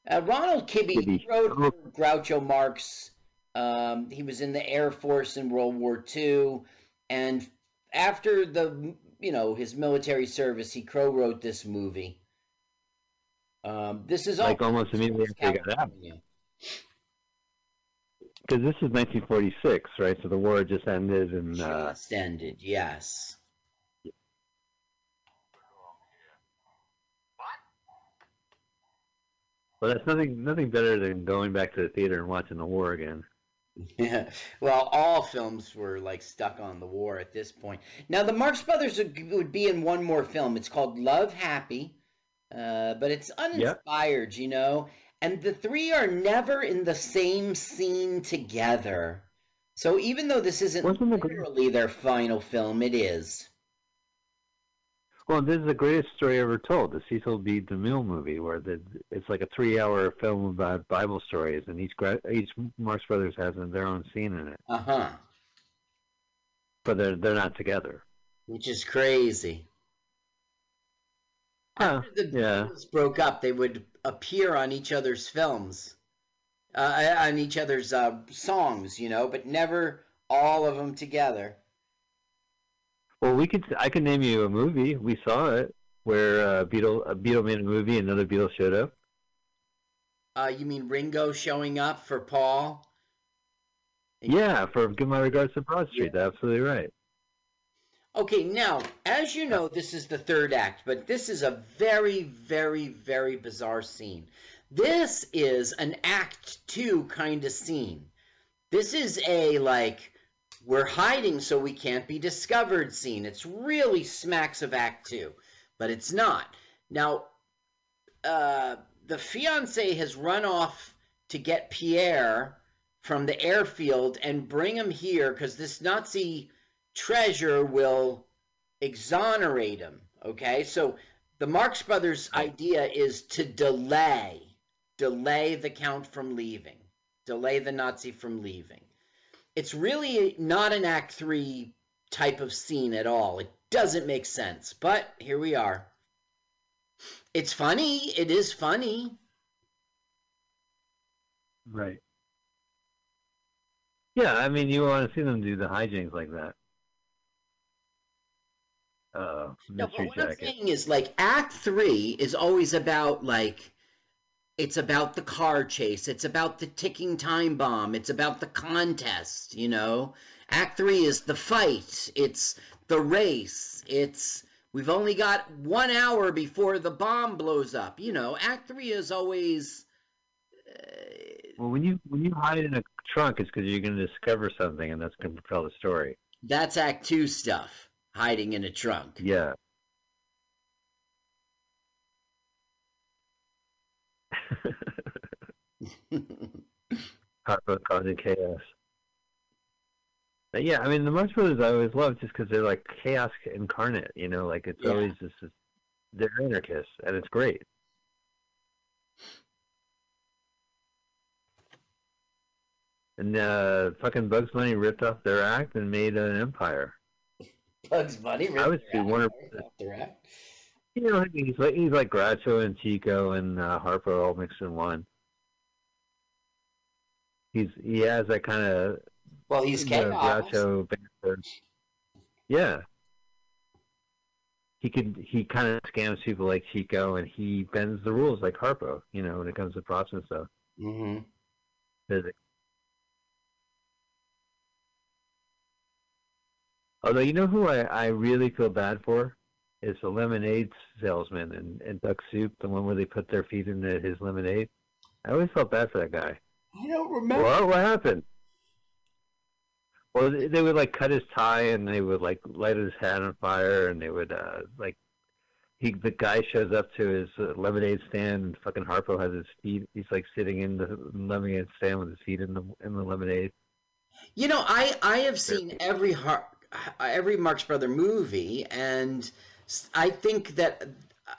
Uh, Ronald Kibbee, Kibbee. wrote for Groucho Marx. Um, he was in the Air Force in World War II, and after the you know his military service, he co-wrote this movie. Um, this is Like almost immediately after he got out. Because this is 1946, right? So the war just ended, and uh, Just ended, yes. Well, that's nothing. Nothing better than going back to the theater and watching the war again. Yeah. Well, all films were like stuck on the war at this point. Now, the Marx Brothers would, would be in one more film. It's called Love Happy, uh, but it's uninspired, you know. And the three are never in the same scene together. So even though this isn't Wasn't literally their final film, it is. Well, this is the greatest story ever told, the Cecil B. DeMille movie, where the, it's like a three-hour film about Bible stories, and each each Marx Brothers has their own scene in it. Uh huh. but they're they're not together. which is crazy. Huh, After the yeah. Beatles broke up, they would appear on each other's films, uh, on each other's uh, songs, you know, but never all of them together. Well, we could. I could name you a movie. We saw it where uh, Beatle a Beetle made a movie, another Beetle showed up. Uh, you mean Ringo showing up for Paul? Yeah, for Give My Regards to Broad Street. Absolutely right. Okay, now, as you know, this is the third act, but this is a very, very, very bizarre scene. This is an act two kind of scene. This is a, like, we're hiding so we can't be discovered scene. It's really smacks of act two, but it's not. Now, uh, the fiance has run off to get Pierre from the airfield and bring him here because this Nazi treasure will exonerate him. Okay, so the Marx Brothers idea is to delay, delay the Count from leaving, delay the Nazi from leaving. It's really not an Act Three type of scene at all. It doesn't make sense, but here we are. It's funny. It is funny. Right. Yeah, I mean, you want to see them do the hijinks like that. Uh, No, what I'm saying is like Act Three is always about like it's about the car chase, it's about the ticking time bomb, it's about the contest, you know. Act Three is the fight, it's the race, it's we've only got one hour before the bomb blows up, you know. Act Three is always uh, Well, when you when you hide in a trunk, it's because you're going to discover something, and that's going to propel the story. that's Act Two stuff, hiding in a trunk. Yeah. *laughs* Harpo causing chaos. But yeah, I mean, the Marx Brothers I always loved just because they're like chaos incarnate. You know, like it's Yeah. always just this, they're anarchists, and it's great. And uh, fucking Bugs Bunny ripped off their act and made an empire. Bugs Bunny. I would ripped their Warner act off their act. You know, he's like he's like Groucho and Chico and uh, Harpo all mixed in one. He's he has that kind of Well, he's you know. Groucho banter. Yeah. He could he kind of scams people like Chico, and he bends the rules like Harpo. You know, when it comes to props and stuff, hmm physics. Although you know who I, I really feel bad for is the lemonade salesman in, in Duck Soup, the one where they put their feet into his lemonade. I always felt bad for that guy. I don't remember. What? What happened? Well, they they would like cut his tie and they would like light his hat on fire and they would uh like he the guy shows up to his uh, lemonade stand and fucking Harpo has his feet. He's like sitting in the lemonade stand with his feet in the in the lemonade. You know, I I have seen every Har- every Marx Brother movie, and s- I think that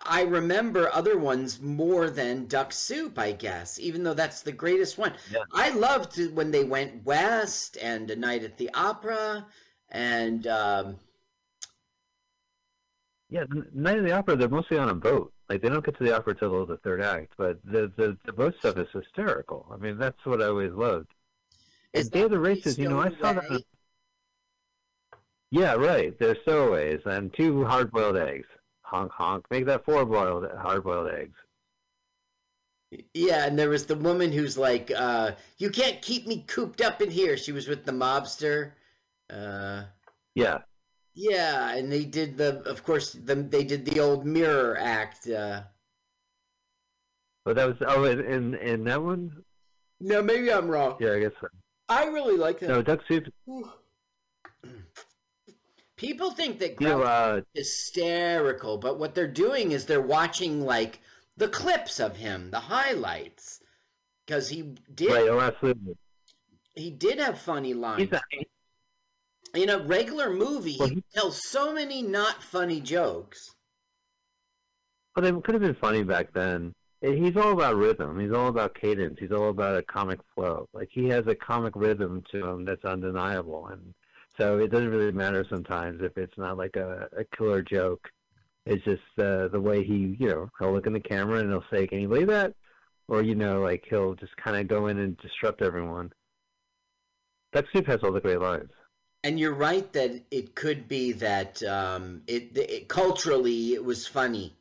I remember other ones more than Duck Soup. I guess, even though that's the greatest one. Yeah. I loved when they went west and A Night at the Opera, and um, Yeah, Night of the Opera they're mostly on a boat. Like they don't get to the opera till the third act, but the the, the boat stuff is hysterical. I mean, that's what I always loved. is And Day of the Races, you know, I saw that. Yeah, right. They're stowaways and two hard-boiled eggs. Honk honk. Make that four boiled hard-boiled eggs. Yeah, and there was the woman who's like, uh, "You can't keep me cooped up in here." She was with the mobster. Uh, Yeah. yeah, and they did the, of course, the, they did the old mirror act. Uh, But that was oh in in, in that one. no, maybe I'm wrong. Yeah, I guess so. I really like that. No, Duck Soup. People think that You know, uh, is hysterical, but what they're doing is they're watching like the clips of him, the highlights, because he did right. Oh, absolutely. he did have funny lines. A, In a regular movie, Well, he he- tells so many not funny jokes. well, they could have been funny back then. He's all about rhythm. He's all about cadence. He's all about a comic flow. Like he has a comic rhythm to him that's undeniable, and So it doesn't really matter sometimes if it's not like a, a killer joke. It's just uh, the way he, you know, he'll look in the camera and he'll say, "Can you believe that?" Or you know, like he'll just kind of go in and disrupt everyone. Duck Soup has all the great lines. And you're right that it could be that um, it, it culturally it was funny,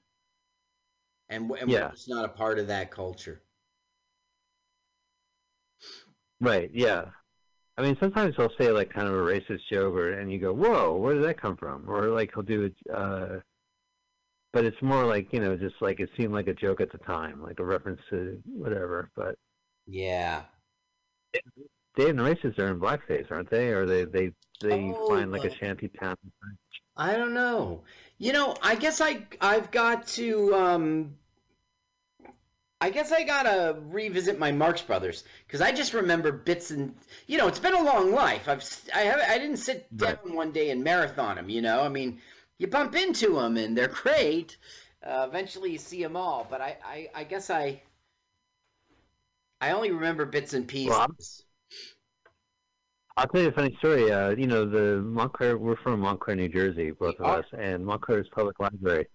and, and Yeah. it's not a part of that culture. Right. Yeah. I mean, sometimes he'll say like kind of a racist joke, or and you go, "Whoa, where did that come from?" Or like he'll do it, uh, but it's more like you know, just like it seemed like a joke at the time, like a reference to whatever. But Yeah. Dave and the Racists are in blackface, aren't they? Or they they they Oh, find like a shanty town. I don't know. You know, I guess I I've got to um I guess I gotta revisit my Marx Brothers because I just remember bits and you know it's been a long life. I've I have I didn't sit down Right. one day and marathon them. You know, I mean, you bump into them and they're great. Uh, eventually, you see them all, but I, I I guess I I only remember bits and pieces. Well, I'll tell you a funny story. Uh, you know, the Montclair. We're from Montclair, New Jersey, both of us, and Montclair's public library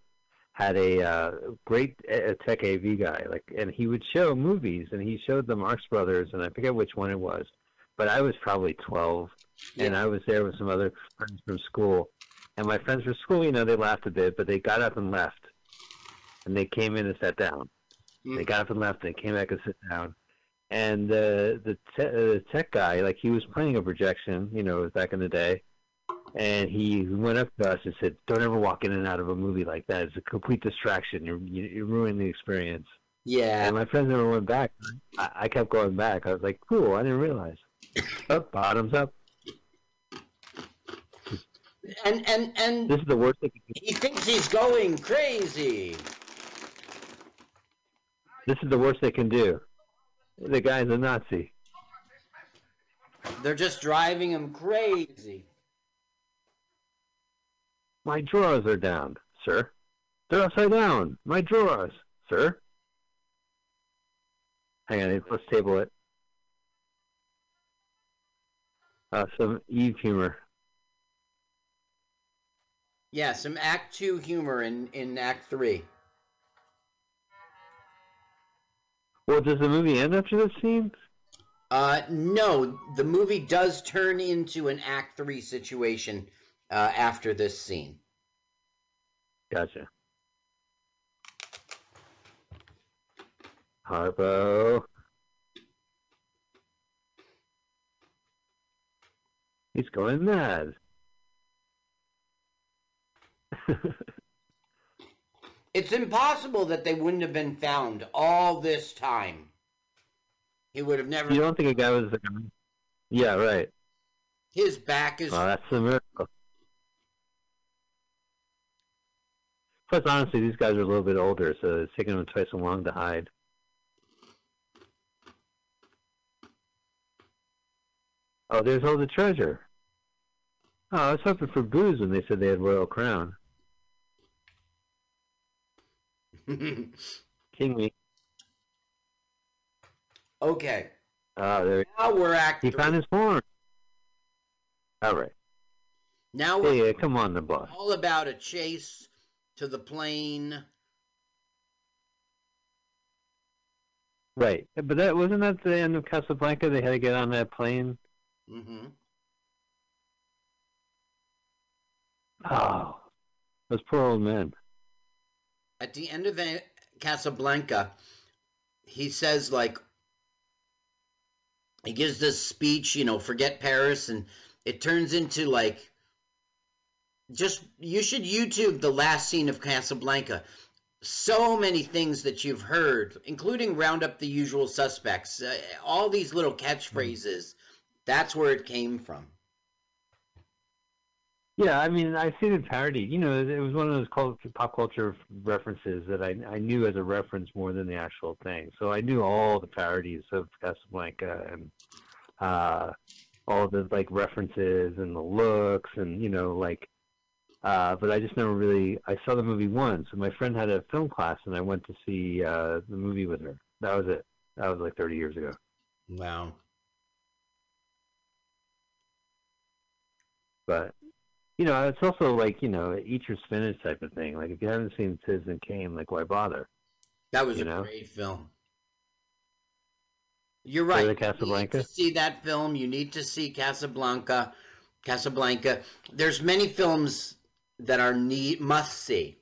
had a uh, great uh, tech AV guy. Like, and he would show movies, and he showed the Marx Brothers, and I forget which one it was, but I was probably twelve, and I was there with some other friends from school, and my friends from school, you know, they laughed a bit, but they got up and left, and they came in and sat down. They Mm. got up and left. They came back and sit down. And uh, the te- uh, the tech guy, like he was playing a projection, you know, back in the day, and he went up to us and said, "Don't ever walk in and out of a movie like that. It's a complete distraction. You're you- you're ruining the experience." Yeah. And my friends never went back. I, I kept going back. I was like, "Cool, I didn't realize." *laughs* Up, bottoms up. And and and This is the worst thing. he thinks he's going crazy. This is the worst they can do. The guy's a Nazi. They're just driving him crazy. My drawers are down, sir. They're upside down. My drawers, sir. Hang on, let's table it. Uh, some Eve humor. Yeah, some Act Two humor in in Act Three. Well, does the movie end after this scene? Uh, no, the movie does turn into an Act Three situation uh, after this scene. Gotcha. Harpo. He's going mad. *laughs* It's impossible that they wouldn't have been found all this time. He would have never. you don't think a guy was yeah, right. His back is. Oh, that's a miracle. Plus, honestly, these guys are a little bit older, so it's taking them twice as long to hide. Oh, there's all the treasure. Oh, I was hoping for booze when they said they had Royal Crown. *laughs* King me. okay, Oh, there now we're acting. he found his horn. All right. Now we're Hey, come on, the boss. all about a chase to the plane. Right, but that wasn't that the end of Casablanca. They had to get on that plane. Mm-hmm. Oh, those poor old men. At the end of Casablanca, he says like he gives this speech, you know, forget Paris, and it turns into like just you should YouTube the last scene of Casablanca. So many things that you've heard, including round up the usual suspects, uh, all these little catchphrases. That's where it came from. Yeah, I mean, I've seen it parodied. You know, it was one of those pop culture references that I I knew as a reference more than the actual thing. So I knew all the parodies of Casablanca and uh, all the like references and the looks and you know like. Uh, but I just never really. I saw the movie once, and my friend had a film class, and I went to see uh, the movie with her. That was it. That was like 30 years ago. Wow. But you know, it's also like you know, eat your spinach type of thing. Like if you haven't seen Citizen Kane, like why bother? That was You a know? great film. You're right. You Casablanca? need to see that film. You need to see Casablanca. Casablanca. There's many films that are need must see.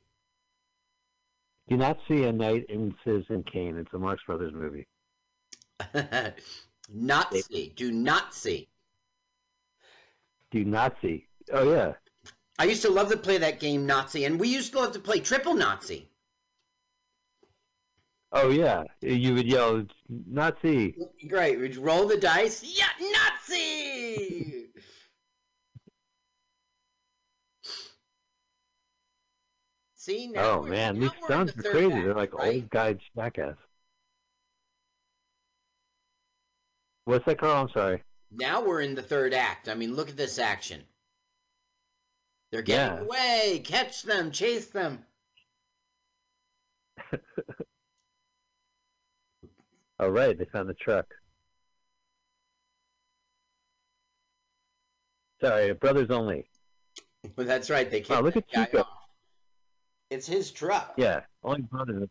Do not see a night in Citizen Kane. It's a Marx Brothers movie. *laughs* not see. Do not see. Do not see. Oh yeah, I used to love to play that game Nazi, and we used to love to play triple Nazi. oh yeah. You would yell Nazi. Great. We'd roll the dice. Yeah, Nazi. See now. Oh man, these sounds the are crazy. act, They're like right? old guy jackass. What's that, Carl? I'm sorry. Now we're in the third act. I mean, look at this action. They're getting Yeah. away. Catch them. Chase them. *laughs* All right, they found the truck. Sorry, brothers only. Well, *laughs* that's right. They Wow, kicked look at Chico. It's his truck. Yeah, only brothers.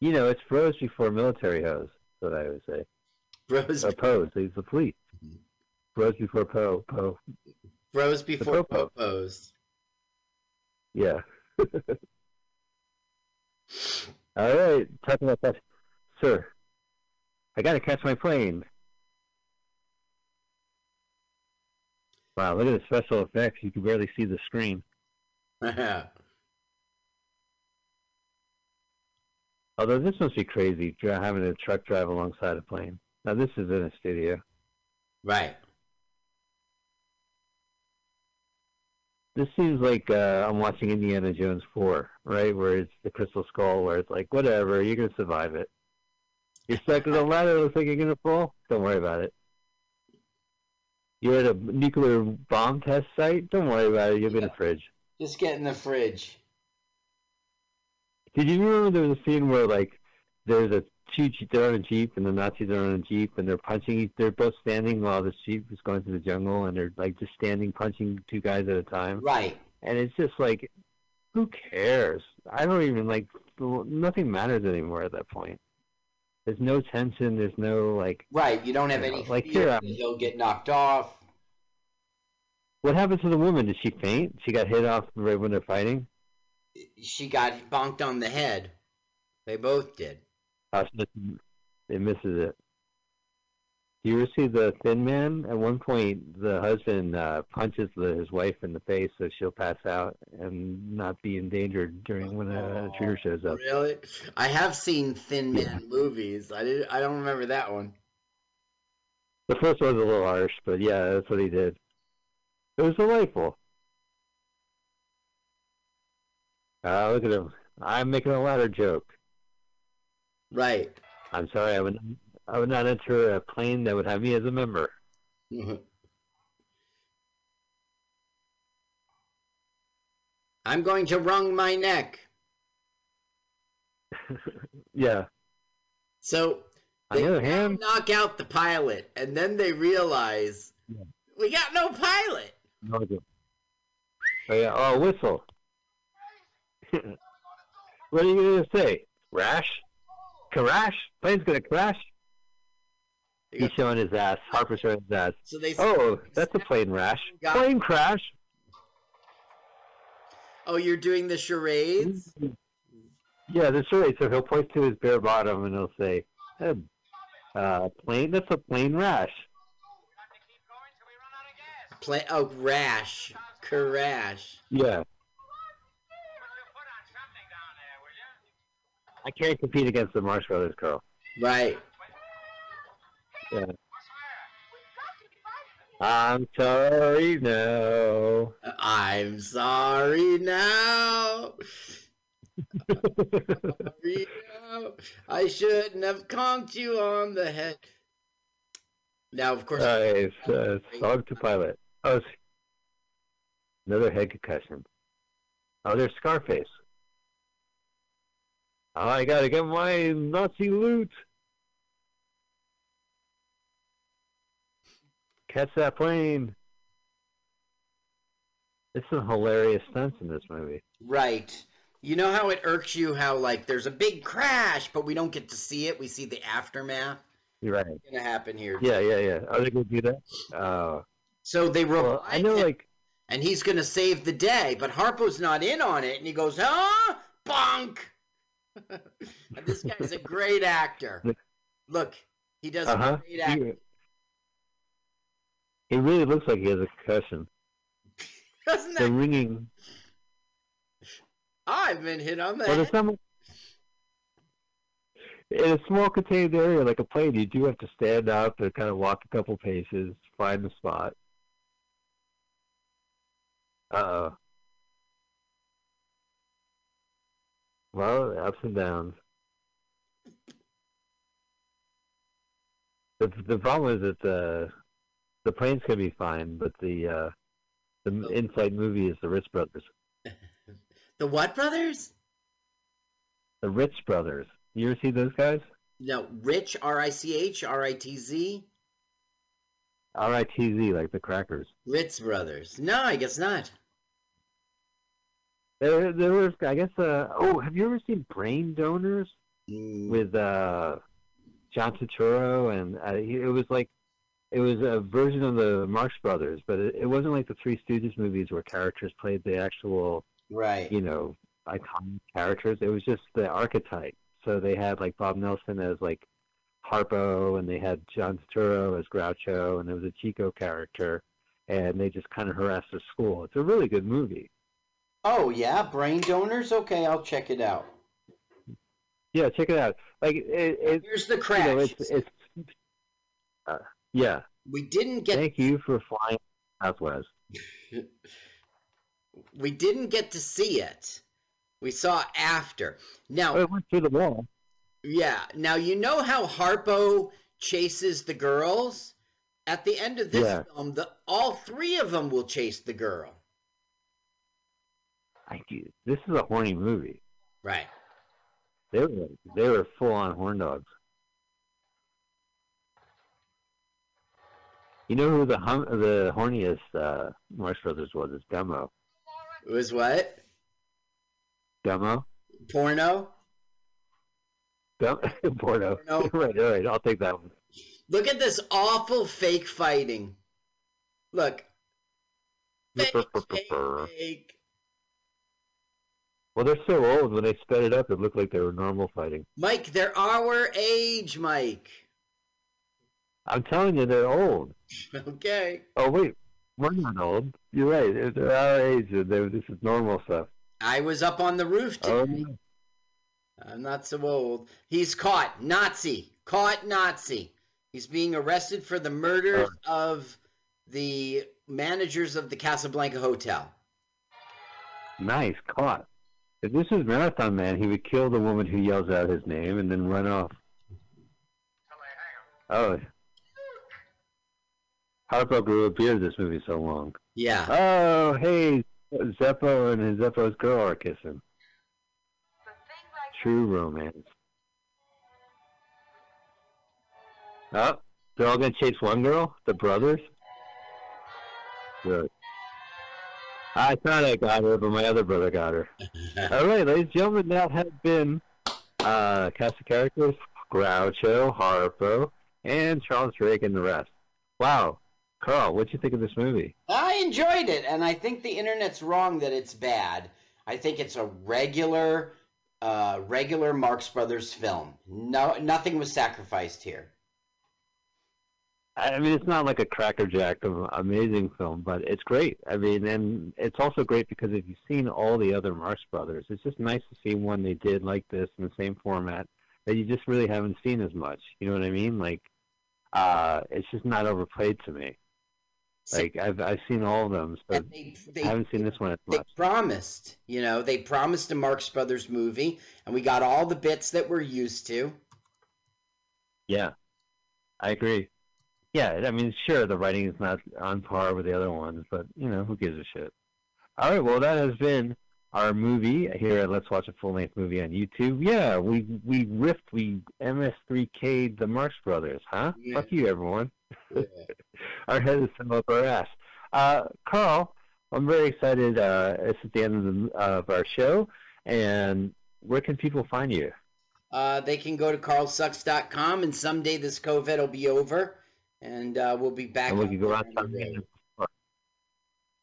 You know, it's bros before military hose. That's what I would say. Bros, Or pose. He's the police. Bros mm-hmm. before po po. bros before popo. popos. Yeah. *laughs* All right, talking about that, sir. I gotta catch my plane. Wow, look at the special effects. You can barely see the screen. *laughs* Although this must be crazy, having a truck drive alongside a plane. Now this is in a studio. right. This seems like uh, I'm watching Indiana Jones 4, right? Where it's the Crystal Skull, where it's like, whatever, you're gonna survive it. You're stuck to the ladder. Looks like you're gonna fall. Don't worry about it. You're at a nuclear bomb test site. Don't worry about it. You'll be in a fridge. Just get in the fridge. Did you remember there was a scene where like there's a two they're on a jeep and the Nazis are on a jeep and they're punching each they're both standing while the jeep is going through the jungle and they're like just standing punching two guys at a time Right. and it's just like who cares? I don't even like nothing matters anymore at that point. There's no tension. There's no like Right. You don't have Yeah, any like here, I'm- he'll get knocked off. What happened to the woman? Did she faint? She got hit off right when they're fighting. She got bonked on the head. They both did. Uh, it misses it. Do you ever see the Thin Man? At one point, the husband uh, punches the, his wife in the face so she'll pass out and not be endangered during when a intruder shows up. Really? I have seen Thin Man movies. I did. I don't remember that one. The first one's a little harsh, but yeah, that's what he did. It was delightful. Uh, look at him. I'm making a ladder joke. Right. I'm sorry, I would I would not enter a plane that would have me as a member. *laughs* I'm going to wrung my neck. *laughs* yeah. So On they the other hand, knock out the pilot, and then they realize Yeah. we got no pilot. Oh yeah, oh whistle. *laughs* what are you gonna say? Rash? Crash? Plane's gonna crash? He's showing his ass. Harpo's showing his ass. So they. Oh, that's a plane rash. Plane crash. Oh, you're doing the charades. Yeah, that's right. So he'll point to his bare bottom and he'll say, "Eh, uh, plane, that's a plane rash. Out of. Play. Oh, rash. Crash. Yeah, Put your foot on something down there, will you? I can't compete against the Marx Brothers, Carl. Right. Yeah. What's the matter? I'm sorry, no. I'm sorry now. Sorry now. I shouldn't have conked you on the head. Now, of course, Uh, it's uh, Song to Pilot. Oh, another head concussion. Oh, there's Scarface. Oh, I gotta get my Nazi loot. Catch that plane. It's some hilarious stunts in this movie. Right. You know how it irks you how like there's a big crash, but we don't get to see it. We see the aftermath. You're right. It's gonna happen here. Yeah, yeah, yeah. Are they gonna do that? Uh, So they revive well, I know, him, like, and he's gonna save the day, but Harpo's not in on it, and he goes, "Huh, bonk." *laughs* this guy's a great actor. *laughs* Look, he does uh huh. great acting. He, really looks like he has a concussion. *laughs* Doesn't The that? ringing, I've been hit on the but head. it's not. In a small contained area like a plane, you do have to stand up and kind of walk a couple paces, find the spot. Uh oh. Well, ups and downs. The the problem is that the the plane's gonna be fine, but the uh, the in-flight movie is the Ritz Brothers. *laughs* The what brothers? The Ritz Brothers. You ever see those guys? No, Rich R I C H R I T Z R I T Z, like the crackers. Ritz brothers. No, I guess not. There, there was, I guess. Uh, oh, have you ever seen Brain Donors Mm, with uh, John Turturro? And uh, he, it was like, it was a version of the Marx Brothers, but it, it wasn't like the Three Stooges movies where characters played the actual, right. you know, iconic characters. It was just the archetype. So they had like Bob Nelson as like Harpo, and they had John Turturro as Groucho, and there was a Chico character, and they just kind of harassed the school. It's a really good movie. Oh yeah, brain donors. Okay, I'll check it out. Yeah, check it out. Like it, it Here's the you crash. know, it's it's uh, yeah. we didn't get Thank you for flying Southwest. *laughs* we didn't get to see it. We saw after. Now, Oh, it went through the wall. yeah. Now you know how Harpo chases the girls. At the end of this Yeah. film, the all three of them will chase the girl. I, this is a horny movie. Right. They were they were full on horn dogs. You know who the hum, the horniest uh, Marx Brothers was? It's Demo. It was what? Demo. Porno. Dem- *laughs* Porno. Porno. *laughs* right, right. I'll take that one. Look at this awful fake fighting. Look. Fake, fake, fake. Well, they're so old. When they sped it up, it looked like they were normal fighting. Mike, they're our age, Mike. I'm telling you, they're old. *laughs* Okay. Oh wait, we're not old. You're right. They're our age. and they- This is normal stuff. I was up on the roof Oh, today. I'm not so old. He's caught. Nazi. Caught Nazi. He's being arrested for the murder oh. of the managers of the Casablanca Hotel. nice caught. If this was Marathon Man, he would kill the woman who yells out his name and then run off. Till they hang 'em. Oh. Harpo grew a beard this movie so long. Yeah. Oh, hey, Zeppo and his Zeppo's girl are kissing. True romance. Oh, they're all gonna chase one girl? The brothers? Good. I thought I got her, but my other brother got her. *laughs* All right, ladies and gentlemen, that has been uh, cast of characters: Groucho, Harpo, and Charles Drake, and the rest. Wow, Carl, what'd you think of this movie? I enjoyed it, and I think the internet's wrong that it's bad. I think it's a regular, uh, regular Marx Brothers film. No, nothing was sacrificed here. I mean, it's not like a crackerjack of amazing film, but it's great. I mean, and it's also great because if you've seen all the other Marx Brothers, it's just nice to see one they did like this in the same format that you just really haven't seen as much. You know what I mean? Like, uh, it's just not overplayed to me. Like I've I've seen all of them, so they, they, I haven't seen this one as they much. promised, you know, they promised a Marx Brothers movie, and we got all the bits that we're used to. Yeah, I agree. Yeah, I mean, sure, the writing is not on par with the other ones, but you know, who gives a shit? All right, well, that has been our movie here at Let's Watch a Full Length Movie on YouTube. Yeah, we we riffed, we MST3K'd the Marx Brothers, huh? Yeah. Fuck you, everyone. *laughs* Our head is still up our ass. Uh, Carl, I'm very excited. Uh, it's at the end of, the, of our show, and where can people find you? Uh, they can go to carlsucks.com, and someday this COVID will be over, and uh, we'll be back. And we can go out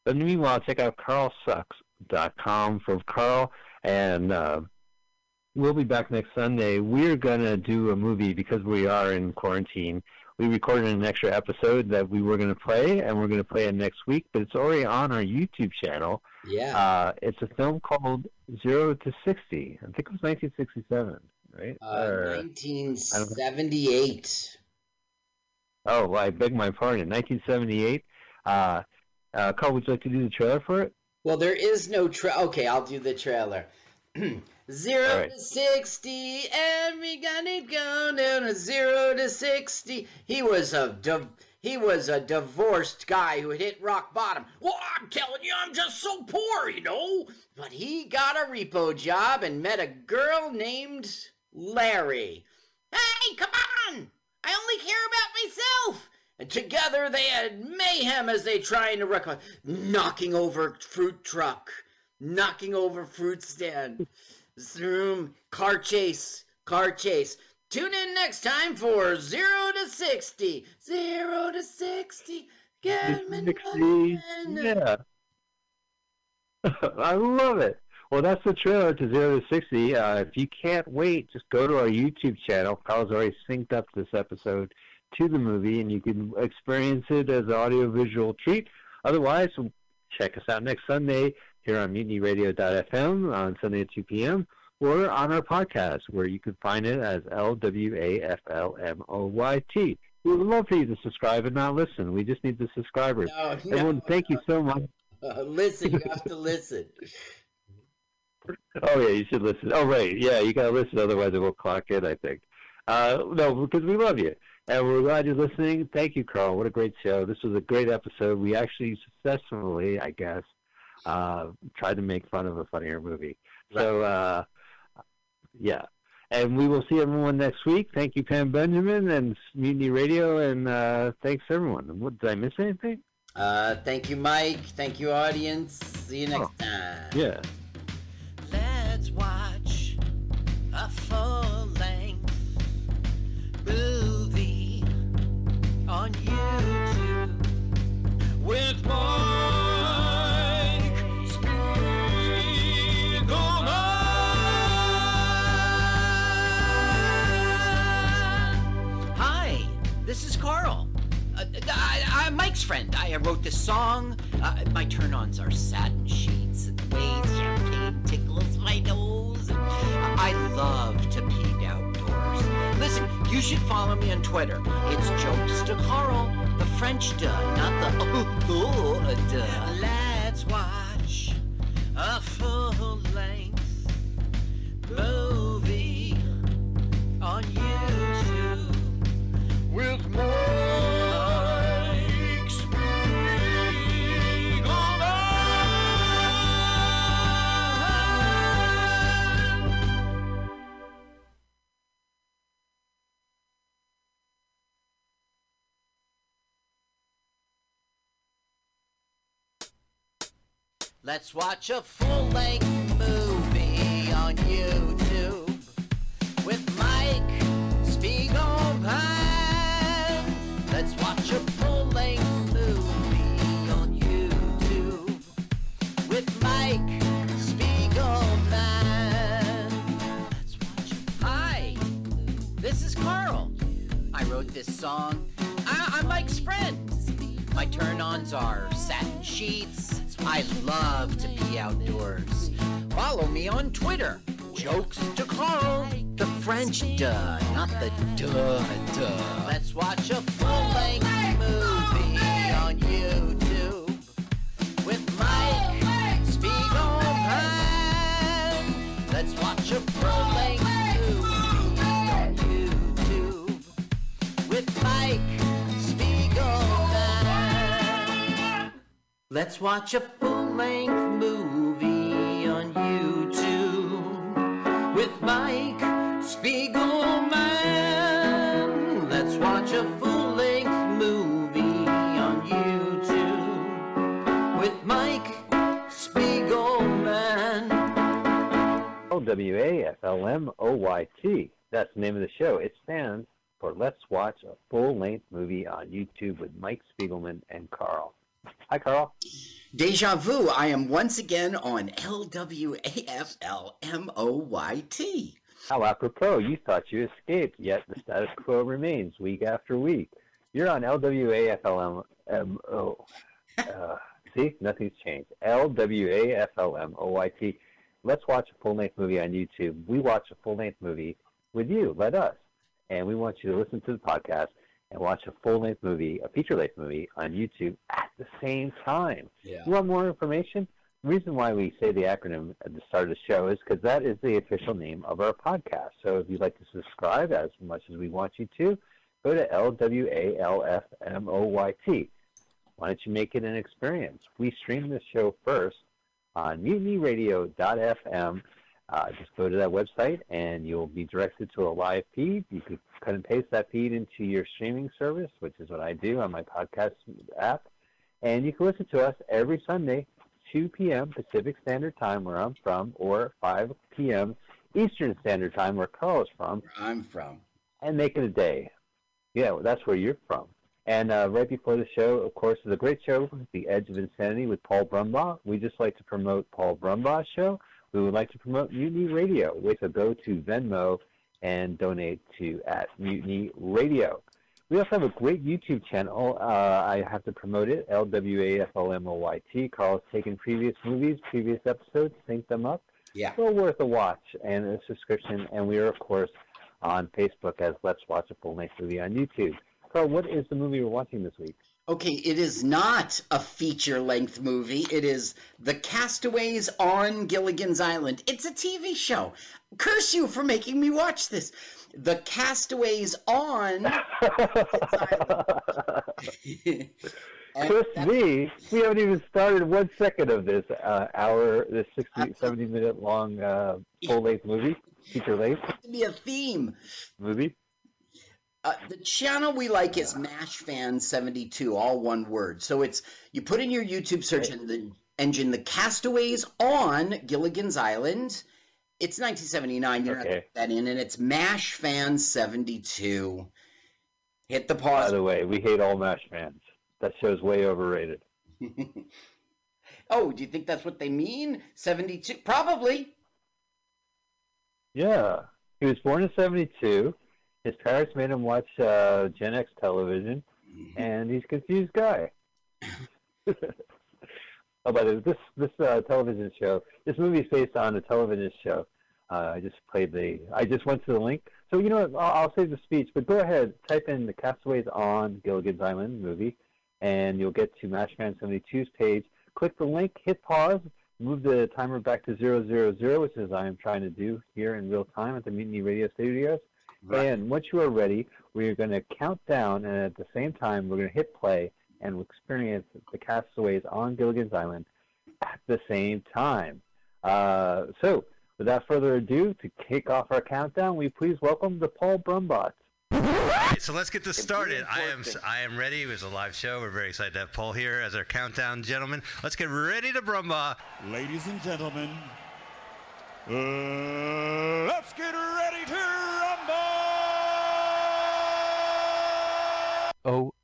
But meanwhile, check out carlsucks.com for Carl, and uh, we'll be back next Sunday. We're going to do a movie because we are in quarantine. We recorded an extra episode that we were going to play, and we're going to play it next week, but it's already on our YouTube channel. Yeah. Uh, it's a film called Zero to 60. I think it was 1967 right? Uh, 1978. Oh, I beg my pardon. 1978. Uh, uh, Carl, would you like to do the trailer for it? Well, there is no trailer. Okay, I'll do the trailer. *clears throat* zero right. to 60, and we got it going down to zero to 60. He was a div- he was a divorced guy who hit rock bottom. Well, I'm telling you, I'm just so poor, you know. But he got a repo job and met a girl named Larry. Hey, come on! I only care about myself! And together they had mayhem as they trying to recover, knocking over fruit truck, knocking over fruit stand, zoom, car chase, car chase. Tune in next time for Zero to 60. Zero to 60. Get me 60. Yeah. *laughs* I love it. Well, that's the trailer to Zero to 60. Uh, if you can't wait, just go to our YouTube channel. Carl's already synced up this episode to the movie, and you can experience it as an audiovisual treat. Otherwise, check us out next Sunday here on MutinyRadio.fm on Sunday at 2 p.m. or on our podcast, where you can find it as L-W-A-F-L-M-O-Y-T. We would love for you to subscribe and not listen. We just need the subscribers. No, no, Everyone, thank you so much. Uh, *laughs* listen, you have to listen. Oh yeah, you should listen. Oh right, yeah, you gotta listen, otherwise it will clock in. I think. Uh, no, because we love you, and we're glad you're listening. Thank you, Carl. What a great show. This was a great episode. We actually successfully, I guess, uh, tried to make fun of a funnier movie. Right. So, uh, yeah. And we will see everyone next week. Thank you, Pam Benjamin and Mutiny Radio, and uh, thanks everyone. What, did I miss anything? Uh, thank you, Mike. Thank you, audience. See you next oh, time. Yeah. On YouTube with Mike Spiegelman. Hi, this is Carl. Uh, I, am Mike's friend. I wrote this song. Uh, my turn ons are satin sheets and waves, champagne tickles my nose. I love to pee. Listen, you should follow me on Twitter. It's Jokes to Carl, the French duh, not the *laughs* oh, oh duh. Let's watch a full length movie on YouTube with more. Let's watch a full-length movie on YouTube Twitter. Jokes to Carl. The French duh, not the duh duh. Let's watch a full-length movie on YouTube with Mike Spiegelman. Let's watch a full-length movie on YouTube with Mike Spiegelman. Let's watch a LWAFLMOYT. That's the name of the show. It stands for Let's Watch a Full Length Movie on YouTube with Mike Spiegelman and Carl. Hi, Carl. Deja vu, I am once again on LWAFLMOYT. How apropos, you thought you escaped, yet the status quo remains week after week. You're on LWAFLMO. Uh, see, nothing's changed. LWAFLMOYT. Let's watch a full length movie on YouTube. We watch a full length movie with you. Let us. And we want you to listen to the podcast and watch a full length movie, a feature length movie on YouTube at the same time. Yeah. You want more information? The reason why we say the acronym at the start of the show is because that is the official name of our podcast. So if you'd like to subscribe as much as we want you to, go to LWALFMOYT. Why don't you make it an experience? We stream the show first on mutinyradio.fm. Uh, just go to that website and you'll be directed to a live feed. You could cut and paste that feed into your streaming service, which is what I do on my podcast app. And you can listen to us every Sunday, 2 p.m. Pacific Standard Time, where I'm from, or 5 p.m. Eastern Standard Time, where Carl is from, Where I'm from. and make it a day. Yeah, that's where you're from. And uh, right before the show, of course, is a great show, The Edge of Insanity with Paul Brumbaugh. We just like to promote Paul Brumbaugh's show. We would like to promote Mutiny Radio, which will go to Venmo and donate to at Mutiny Radio. We also have a great YouTube channel. Uh, I have to promote it, LWAFLMOYT. Carl's taken previous movies, previous episodes, synced them up. Yeah. Well worth a watch and a subscription. And we are, of course, on Facebook as Let's Watch a Full Length Movie on YouTube. Carl, what is the movie we're watching this week? Okay, it is not a feature length movie. It is The Castaways on Gilligan's Island. It's a TV show. Curse you for making me watch this. The Castaways on. *laughs* And Chris we haven't even started one second of this uh, hour, this 60, 70 minute long uh, full length movie, feature length to be a theme. movie. Uh, the channel we like is Mash Fan 72, all one word. So it's you put in your YouTube search Right. the engine the Castaways on Gilligan's Island. It's 1979. You don't have to Okay. put that in, and it's Mash Fan 72. Hit the pause. By the way, we hate all MASH fans. That show's way overrated. *laughs* oh, do you think that's what they mean? 72? Probably. Yeah. He was born in 72. His parents made him watch uh, Gen X television, and he's a confused guy. *laughs* oh, by the way, this this uh, television show, this movie is based on a television show. Uh, I just played the. I just went to the link. So you know what? I'll, I'll save the speech, but go ahead. Type in the Castaways on Gilligan's Island movie, and you'll get to Mashman 72's page. Click the link, hit pause, move the timer back to zero zero zero, which is I am trying to do here in real time at the Mutiny Radio Studios. Right. And once you are ready, we are going to count down, and at the same time, we're going to hit play and we'll experience the castaways on Gilligan's Island at the same time. Uh, so, without further ado, to kick off our countdown, we please welcome the Paul Brumbots. All right, so let's get this started. I am. I am ready. It was a live show. We're very excited to have Paul here as our countdown gentleman. Let's get ready to brumba. Ladies and gentlemen, uh, let's get ready to rumble!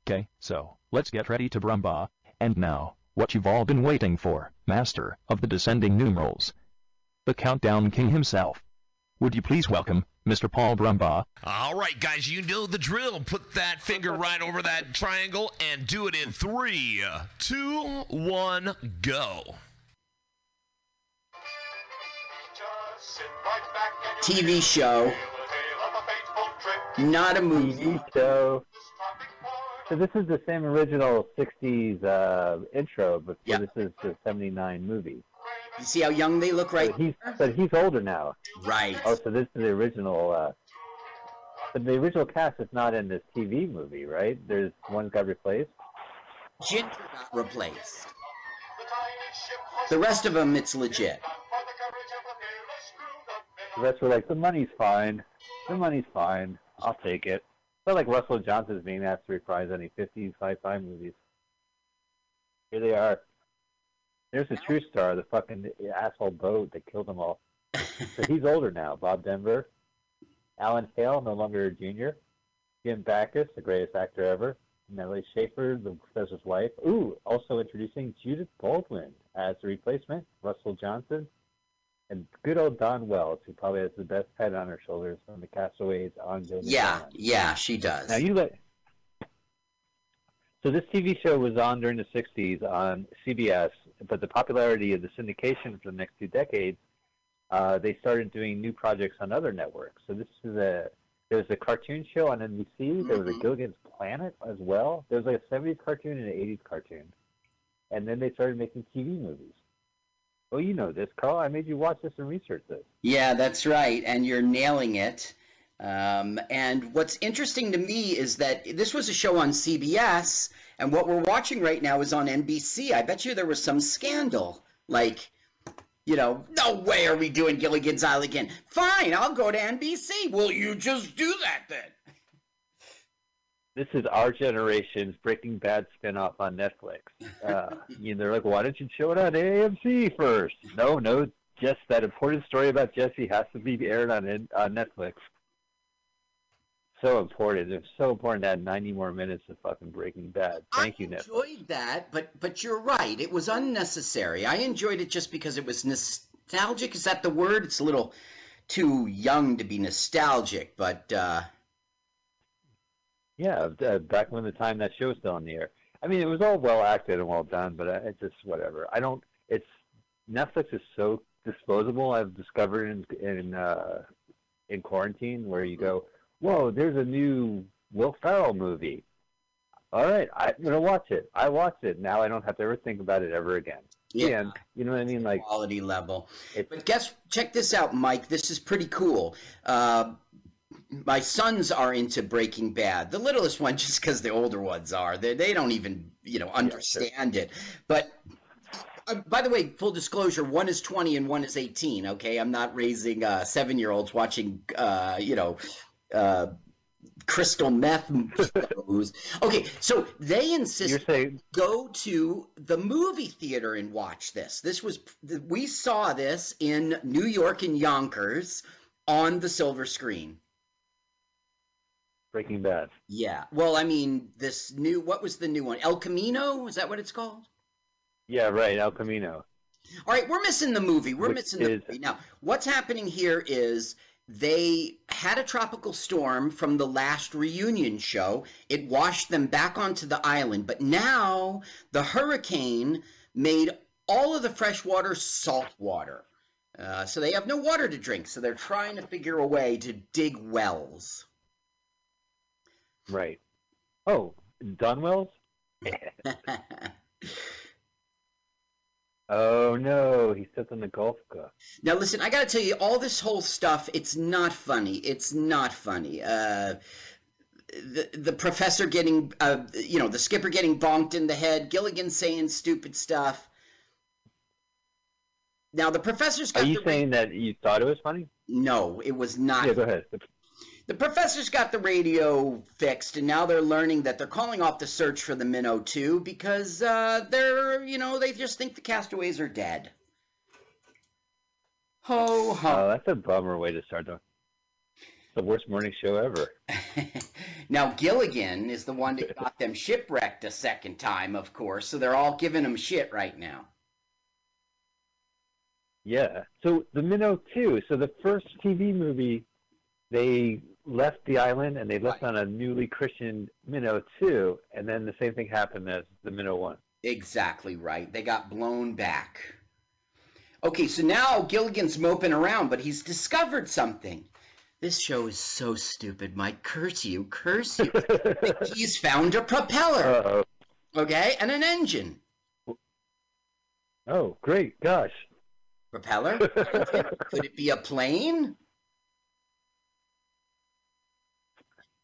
Okay, so, let's get ready to Brumba. And now, what you've all been waiting for, Master of the Descending Numerals. The Countdown King himself. Would you please welcome, Mr. Paul Brumba? All right, guys, you know the drill. Put that finger right over that triangle and do it in three, two, one, go. TV show, not a movie. Show. So this is the same original 60s uh, intro, but Yeah. this is the 79 movie. You see how young they look right But he's, but he's older now. Right. Oh, so this is the original. Uh, but the original cast is not in this TV movie, right? There's one got replaced. Ginger got replaced. The rest of them, it's legit. The rest were like, the money's fine. The money's fine. I'll take it. But like Russell Johnson's being asked to reprise any 50s sci-fi movies. Here they are. There's the true star, the fucking asshole boat that killed them all. So *laughs* he's older now. Bob Denver, Alan Hale, no longer a junior. Jim Backus, the greatest actor ever. Natalie Schafer, the professor's wife. Ooh, also introducing Judith Baldwin as the replacement. Russell Johnson, and good old Dawn Wells, who probably has the best head on her shoulders from the Castaways on Gilligan's Yeah, Island. yeah, she does. Now you let. So this TV show was on during the '60s on CBS, but the popularity of the syndication for the next two decades, uh, they started doing new projects on other networks. So this is a there was a cartoon show on NBC. There was a Mhm. Gilligan's Planet as well. There was like a '70s cartoon and an '80s cartoon, and then they started making TV movies. Well, you know this, Carl. I made you watch this and research this. Yeah, that's right, and you're nailing it. Um, and what's interesting to me is that this was a show on CBS, and what we're watching right now is on NBC. I bet you there was some scandal, like, you know, no way are we doing Gilligan's Island again. Fine, I'll go to NBC. Will you just do that then? This is our generation's Breaking Bad spinoff on Netflix. Uh, *laughs* you know, they're like, why don't you show it on AMC first? No, no, just that important story about Jesse has to be aired on on Netflix. So important. It's so important to add 90 more minutes of fucking Breaking Bad. Thank I you, Netflix. I enjoyed that, but but you're right. It was unnecessary. I enjoyed it just because it was nostalgic. Is that the word? It's a little too young to be nostalgic, but uh, Yeah, uh, back when the time that show was still on the air. I mean, it was all well acted and well done, but uh, it's just whatever. I don't. It's Netflix is so disposable. I've discovered in in uh, in quarantine where you go, whoa, there's a new Will Ferrell movie. All right, I'm gonna watch it. I watched it. Now I don't have to ever think about it ever again. yeah, And you know what I mean? Like, quality level. But guess, check this out, Mike. This is pretty cool. Uh, my sons are into Breaking Bad. The littlest one, *laughs* just because the older ones are, they they don't even you know understand it. But uh, by the way, full disclosure: one is twenty and one is eighteen. Okay, I'm not raising uh, seven year olds watching uh, you know. Uh, crystal meth shows. Okay, so they insist saying go to the movie theater and watch this. This was we saw this in New York in Yonkers on the silver screen. Breaking Bad. Yeah. Well, I mean, this new what was the new one? El Camino, is that what it's called? Yeah, right. El Camino. All right, we're missing the movie. We're Which missing the is- movie. Now, what's happening here is they had a tropical storm from the last reunion show. It washed them back onto the island, but now the hurricane made all of the fresh water salt water. Uh, so they have no water to drink, so they're trying to figure a way to dig wells. Right. Oh, Dunwells. *laughs* Oh no, he sits on the golf club. Now, listen, I got to tell you, all this whole stuff, it's not funny. It's not funny. Uh, the, the professor getting, uh, you know, the skipper getting bonked in the head, Gilligan saying stupid stuff. Now, the professor's Are you saying that you thought it was funny? no, it was not. Yeah, go ahead. The professor's got the radio fixed, and now they're learning that they're calling off the search for the Minnow 2 because uh, they're, you know, they just think the castaways are dead. Ho, ho. Oh, that's a bummer way to start the, the worst morning show ever. *laughs* now Gilligan is the one that got them shipwrecked a second time, of course. So they're all giving him shit right now. Yeah. So the Minnow too. So the first TV movie, they left the island and they left Right. on a newly christened Minnow two, and then the same thing happened as the Minnow one. Exactly right. They got blown back. Okay, so now Gilligan's moping around, but he's discovered something. This show is so stupid, Mike. Curse you, curse you. *laughs* he's found a propeller, Uh-oh. okay, and an engine. Oh, great! Gosh. Propeller? *laughs* Could it be a plane?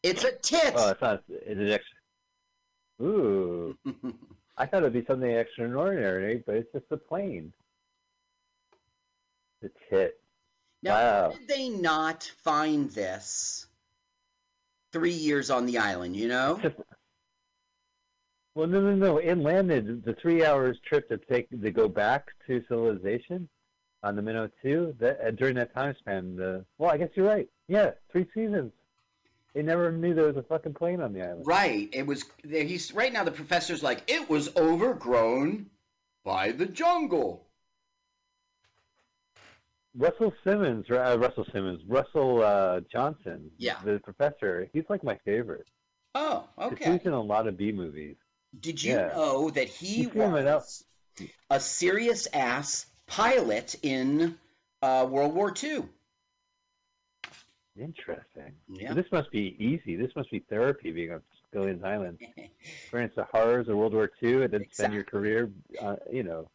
It's a tit. Oh, it's not. It's an extra. Ooh, *laughs* I thought it'd be something extraordinary, but it's just a plane. The tit. Now, Wow. how did they not find this three years on the island, you know? Well, no, no, no. It landed the three hours trip to take to go back to civilization. on the Minnow too. That uh, during that time span, the well, I guess you're right. Yeah, three seasons. They never knew there was a fucking plane on the island. Right. It was. He's right now. The professor's like it was overgrown by the jungle. Russell Simmons, uh, Russell Simmons, Russell uh, Johnson. Yeah. The professor. He's like my favorite. Oh, okay. He's in a lot of B movies. Did you Yeah. know that he You feel it out. was a serious ass pilot in uh, World War II? Interesting. Yeah. So this must be easy. This must be therapy being on Gillian's Island. *laughs* Experience the horrors of World War II and then spend your career, uh, you know.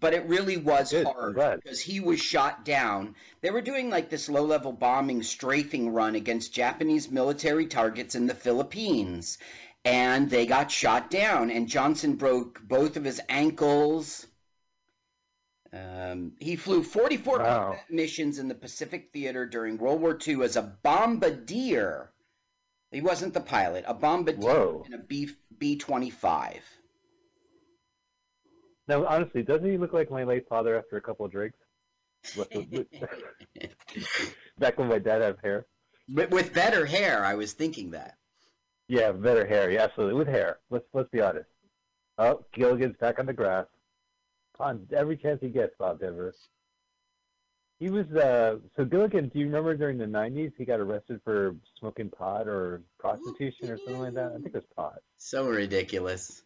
But it really was Good, hard because he was shot down. They were doing like this low level bombing strafing run against Japanese military targets in the Philippines. And they got shot down, and Johnson broke both of his ankles. Um, he flew 44 Wow. missions in the Pacific Theater during World War II as a bombardier. He wasn't the pilot, a bombardier Whoa. in a B B 25. Now, honestly, doesn't he look like my late father after a couple of drinks? *laughs* Back when my dad had hair. With, with better hair, I was thinking that. Yeah, better hair. Yeah, absolutely. With hair. Let's let's be honest. Oh, Gilligan's back on the grass. On every chance he gets, Bob Denver. He was uh so Gilligan, do you remember during the nineties he got arrested for smoking pot or prostitution or something like that? I think it was pot. So ridiculous.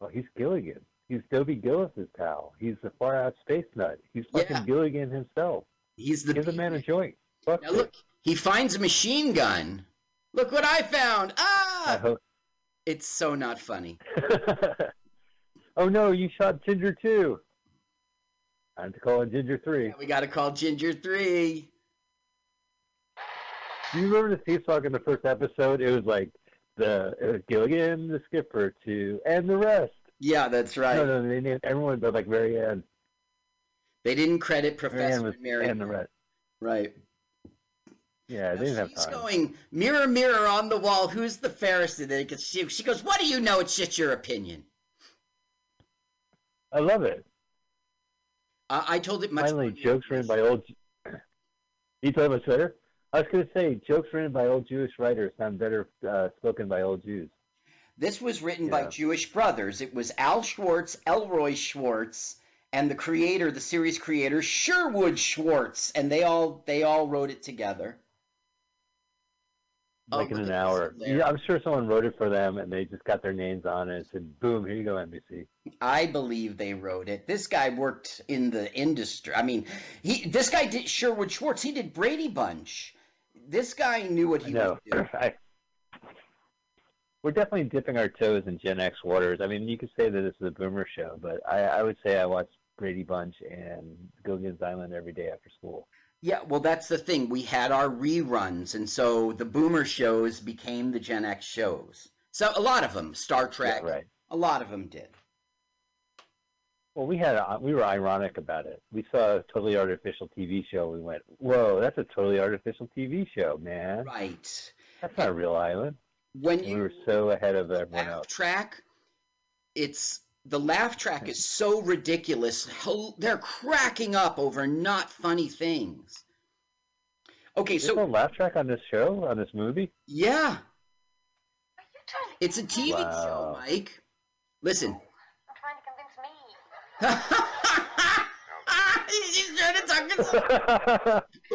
Well he's Gilligan. He's Dobie Gillis's pal. He's the far out space nut. He's fucking Yeah. Gilligan himself. He's the Give the man a joint. Fuck Now look, he finds a machine gun. Look what I found! I Ah! hope It's so not funny. *laughs* Oh no, you shot Ginger too. Time to call it Ginger three. We got to call Ginger Three. Do you remember the theme song in the first episode? It was like the it was Gilligan, the skipper, two, and the rest. Yeah, that's right. No, no, they named everyone but like Mary Ann. They didn't credit Professor was Mary. and the rest. Right. Yeah, they didn't have She's time. going mirror, mirror on the wall. Who's the fairest? And then she, she goes, "What do you know? It's just your opinion." I love it. Uh, I told it much. Finally, jokes written by old. *clears throat* You talking about Twitter? I was going to say jokes written by old Jewish writers sound better uh, spoken by old Jews. This was written by Jewish brothers. It was Al Schwartz, Elroy Schwartz, and the creator, the series creator, Sherwood Schwartz, and they all they all wrote it together. Oh, Like in an hour. Yeah, I'm sure someone wrote it for them, and they just got their names on it and said, "Boom, here you go, NBC." I believe they wrote it. This guy worked in the industry. I mean, he this guy did Sherwood Schwartz. He did Brady Bunch. This guy knew what he was doing. *laughs* We're definitely dipping our toes in Gen X waters. I mean, you could say that this is a boomer show, but I, I would say I watch Brady Bunch and Gilligan's Island every day after school. Yeah, well, that's the thing. We had our reruns, and so the boomer shows became the Gen X shows. So a lot of them, Star Trek, Yeah, right. a lot of them did. Well, we had uh, we were ironic about it. We saw a totally artificial TV show. We went, "Whoa, that's a totally artificial TV show, man. Right. That's not a real island." When And you we were so ahead of everyone else. track, it's the laugh track is so ridiculous. They're cracking up over not funny things. Okay, There's so a laugh track on this show, on this movie. yeah, it's a TV show, Mike. Listen. Oh, you're trying to convince me. He's trying to talk *laughs*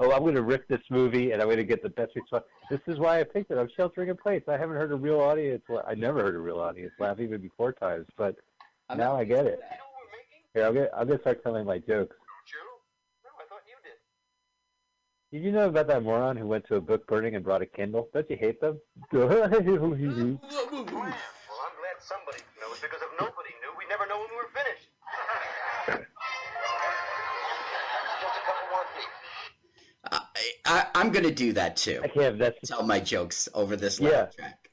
oh, I'm going to rip this movie, and I'm going to get the best response. This is why I picked it. I'm sheltering in place. I haven't heard a real audience. la- I never heard a real audience laugh even before times, but now I get it. Here, I'll get. I'll get start telling my jokes. Did you know about that moron who went to a book burning and brought a Kindle? Don't you hate them? *laughs* Well, I'm glad somebody knows because if nobody I, I'm going to do that too. I can't. That's Tell my jokes over this Yeah. track.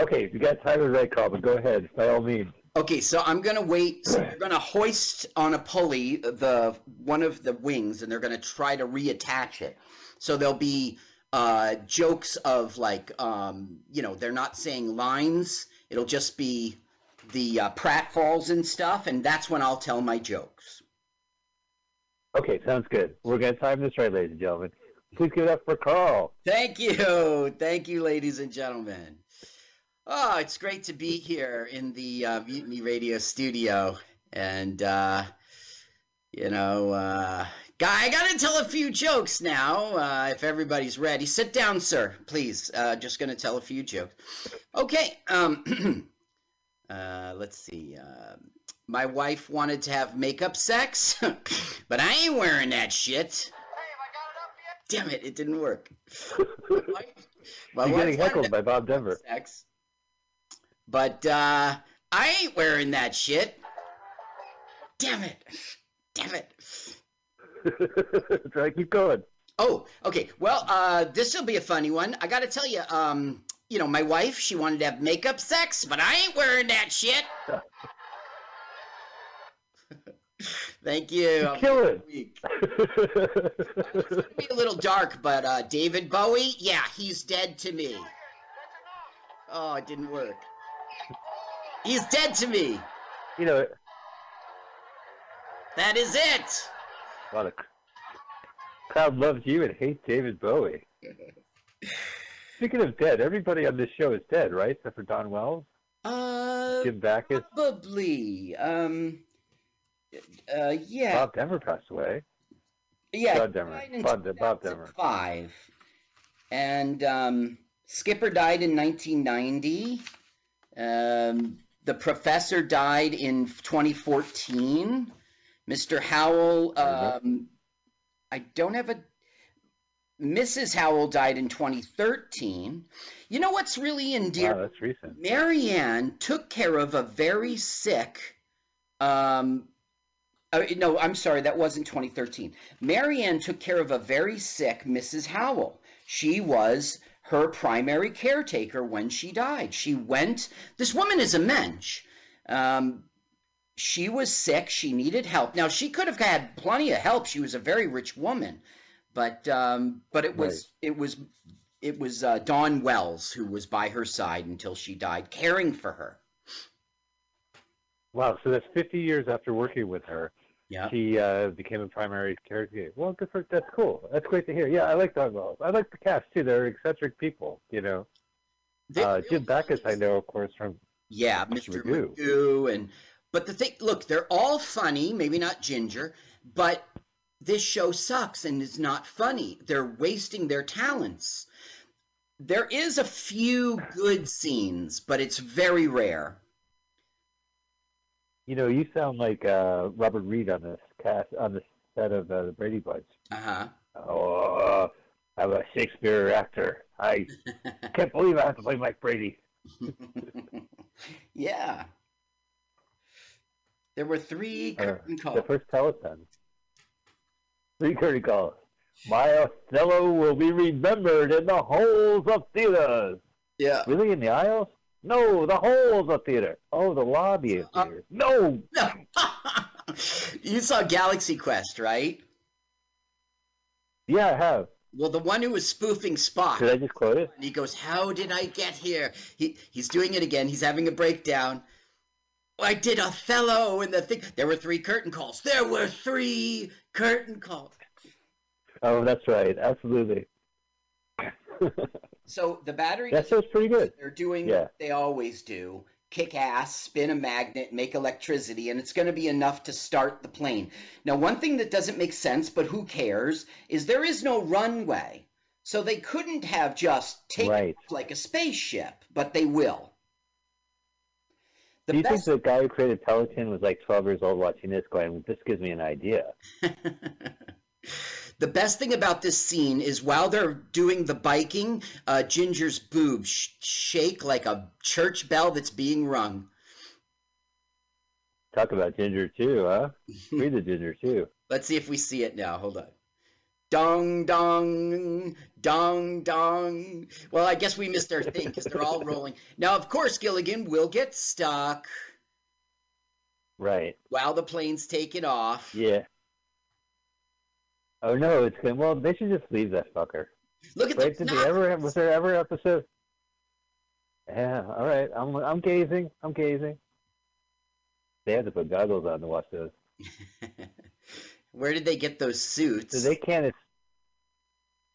okay. You got time to right call, but go ahead by all means. Okay, so I'm gonna wait. So they're gonna hoist on a pulley the one of the wings, and they're gonna try to reattach it. So there'll be uh, jokes of like, um, you know, they're not saying lines. It'll just be the uh, pratfalls and stuff, and that's when I'll tell my jokes. Okay, sounds good. We're gonna time this right, ladies and gentlemen. Please give it up for Carl. Thank you, thank you, ladies and gentlemen. Oh, it's great to be here in the uh, Mutiny Radio studio, and uh, you know, uh, guy, I gotta tell a few jokes now. Uh, if everybody's ready, sit down, sir, please. Uh, just gonna tell a few jokes. Okay. Um, *clears throat* uh, let's see. Uh, my wife wanted to have makeup sex, *laughs* but I ain't wearing that shit. Damn it, it didn't work. *laughs* My You're getting heckled by Bob Denver. sex, but uh, I ain't wearing that shit. Damn it. Damn it. *laughs* Try to keep going. Oh, okay. Well, uh, this will be a funny one. I got to tell you, um, you know, my wife, she wanted to have makeup sex, but I ain't wearing that shit. Thank you. You I'm kill it. *laughs* It's gonna be a little dark, but uh, David Bowie, yeah, he's dead to me. Oh, it didn't work. He's dead to me. you know, That is it. a lot of crowd loves you and hates David Bowie. *laughs* Speaking of dead, everybody on this show is dead, right? Except for Dawn Wells, Uh, Jim Backus, probably. Um, uh, yeah, Bob Denver passed away. yeah. Bob Denver. Bob, Bob Denver. 2005. and um, Skipper died in 1990. Um, the professor died in 2014. Mr. Howell, um, I don't have a. Mrs. Howell died in 2013. You know what's really endearing? Wow, that's recent. Mary Ann took care of a very sick. Um, uh, no, I'm sorry, that wasn't 2013. Mary Ann took care of a very sick Mrs. Howell. She was her primary caretaker when she died. She went. This woman is a mensch. Um, she was sick. She needed help. Now she could have had plenty of help. She was a very rich woman, but um, but it was it was it was uh, Dawn Wells who was by her side until she died, caring for her. Wow, so that's 50 years after working with her. Yeah. She uh, became a primary caretaker. Well, good for that's cool. That's great to hear. Yeah, I like Dawn Wells. I like the cast too. They're eccentric people, you know. They- Uh, Jim Backus, I know, of course, from Yeah, Mr. Mr. Magoo. Magoo. and but the thing, look, they're all funny. Maybe not Ginger, but this show sucks and is not funny. They're wasting their talents. There is a few good scenes, but it's very rare. You know, you sound like uh, Robert Reed on this cast on the set of uh, the Brady Bunch. Uh huh. Oh, I'm a Shakespeare actor. I *laughs* can't believe I have to play Mike Brady. *laughs* yeah. There were three Uh, curtain the first telethon. Three curtain calls. My Othello will be remembered in the halls of theaters. Yeah. Really, in the aisles? No, the halls of the theater. Oh, the lobby of Uh, theater. No, *laughs* you saw Galaxy Quest, right? yeah, I have. Well, the one who was spoofing Spock. Did I just quote it? And he goes, "How did I get here?" He he's doing it again. He's having a breakdown. I did Othello and the thing. There were three curtain calls. There were three curtain calls. Oh, that's right. Absolutely. *laughs* So the battery that sounds pretty good. they're doing Yeah. what they always do. Kick ass, spin a magnet, make electricity, and it's going to be enough to start the plane. Now, one thing that doesn't make sense, but who cares, is there is no runway. So they couldn't have just taken Right. off like a spaceship, but they will. The Do you best think the guy who created Peloton was like 12 years old watching this going, this gives me an idea? *laughs* the best thing about this scene is while they're doing the biking, uh, Ginger's boobs sh- shake like a church bell that's being rung. Talk about Ginger too, huh? Read the Ginger too. *laughs* Let's see if we see it now. Hold on. Dong, dong, dong, dong. Well, I guess we missed our thing because they're all *laughs* rolling. Now, of course, Gilligan will get stuck Right. while the plane's taking off. Yeah. Oh no, it's good. Well, they should just leave that fucker. Look at Wait, the did they ever? Was there ever episode? Yeah. All right. I'm I'm gazing. I'm gazing. They had to put goggles on to watch those. *laughs* Where did they get those suits? So they can't.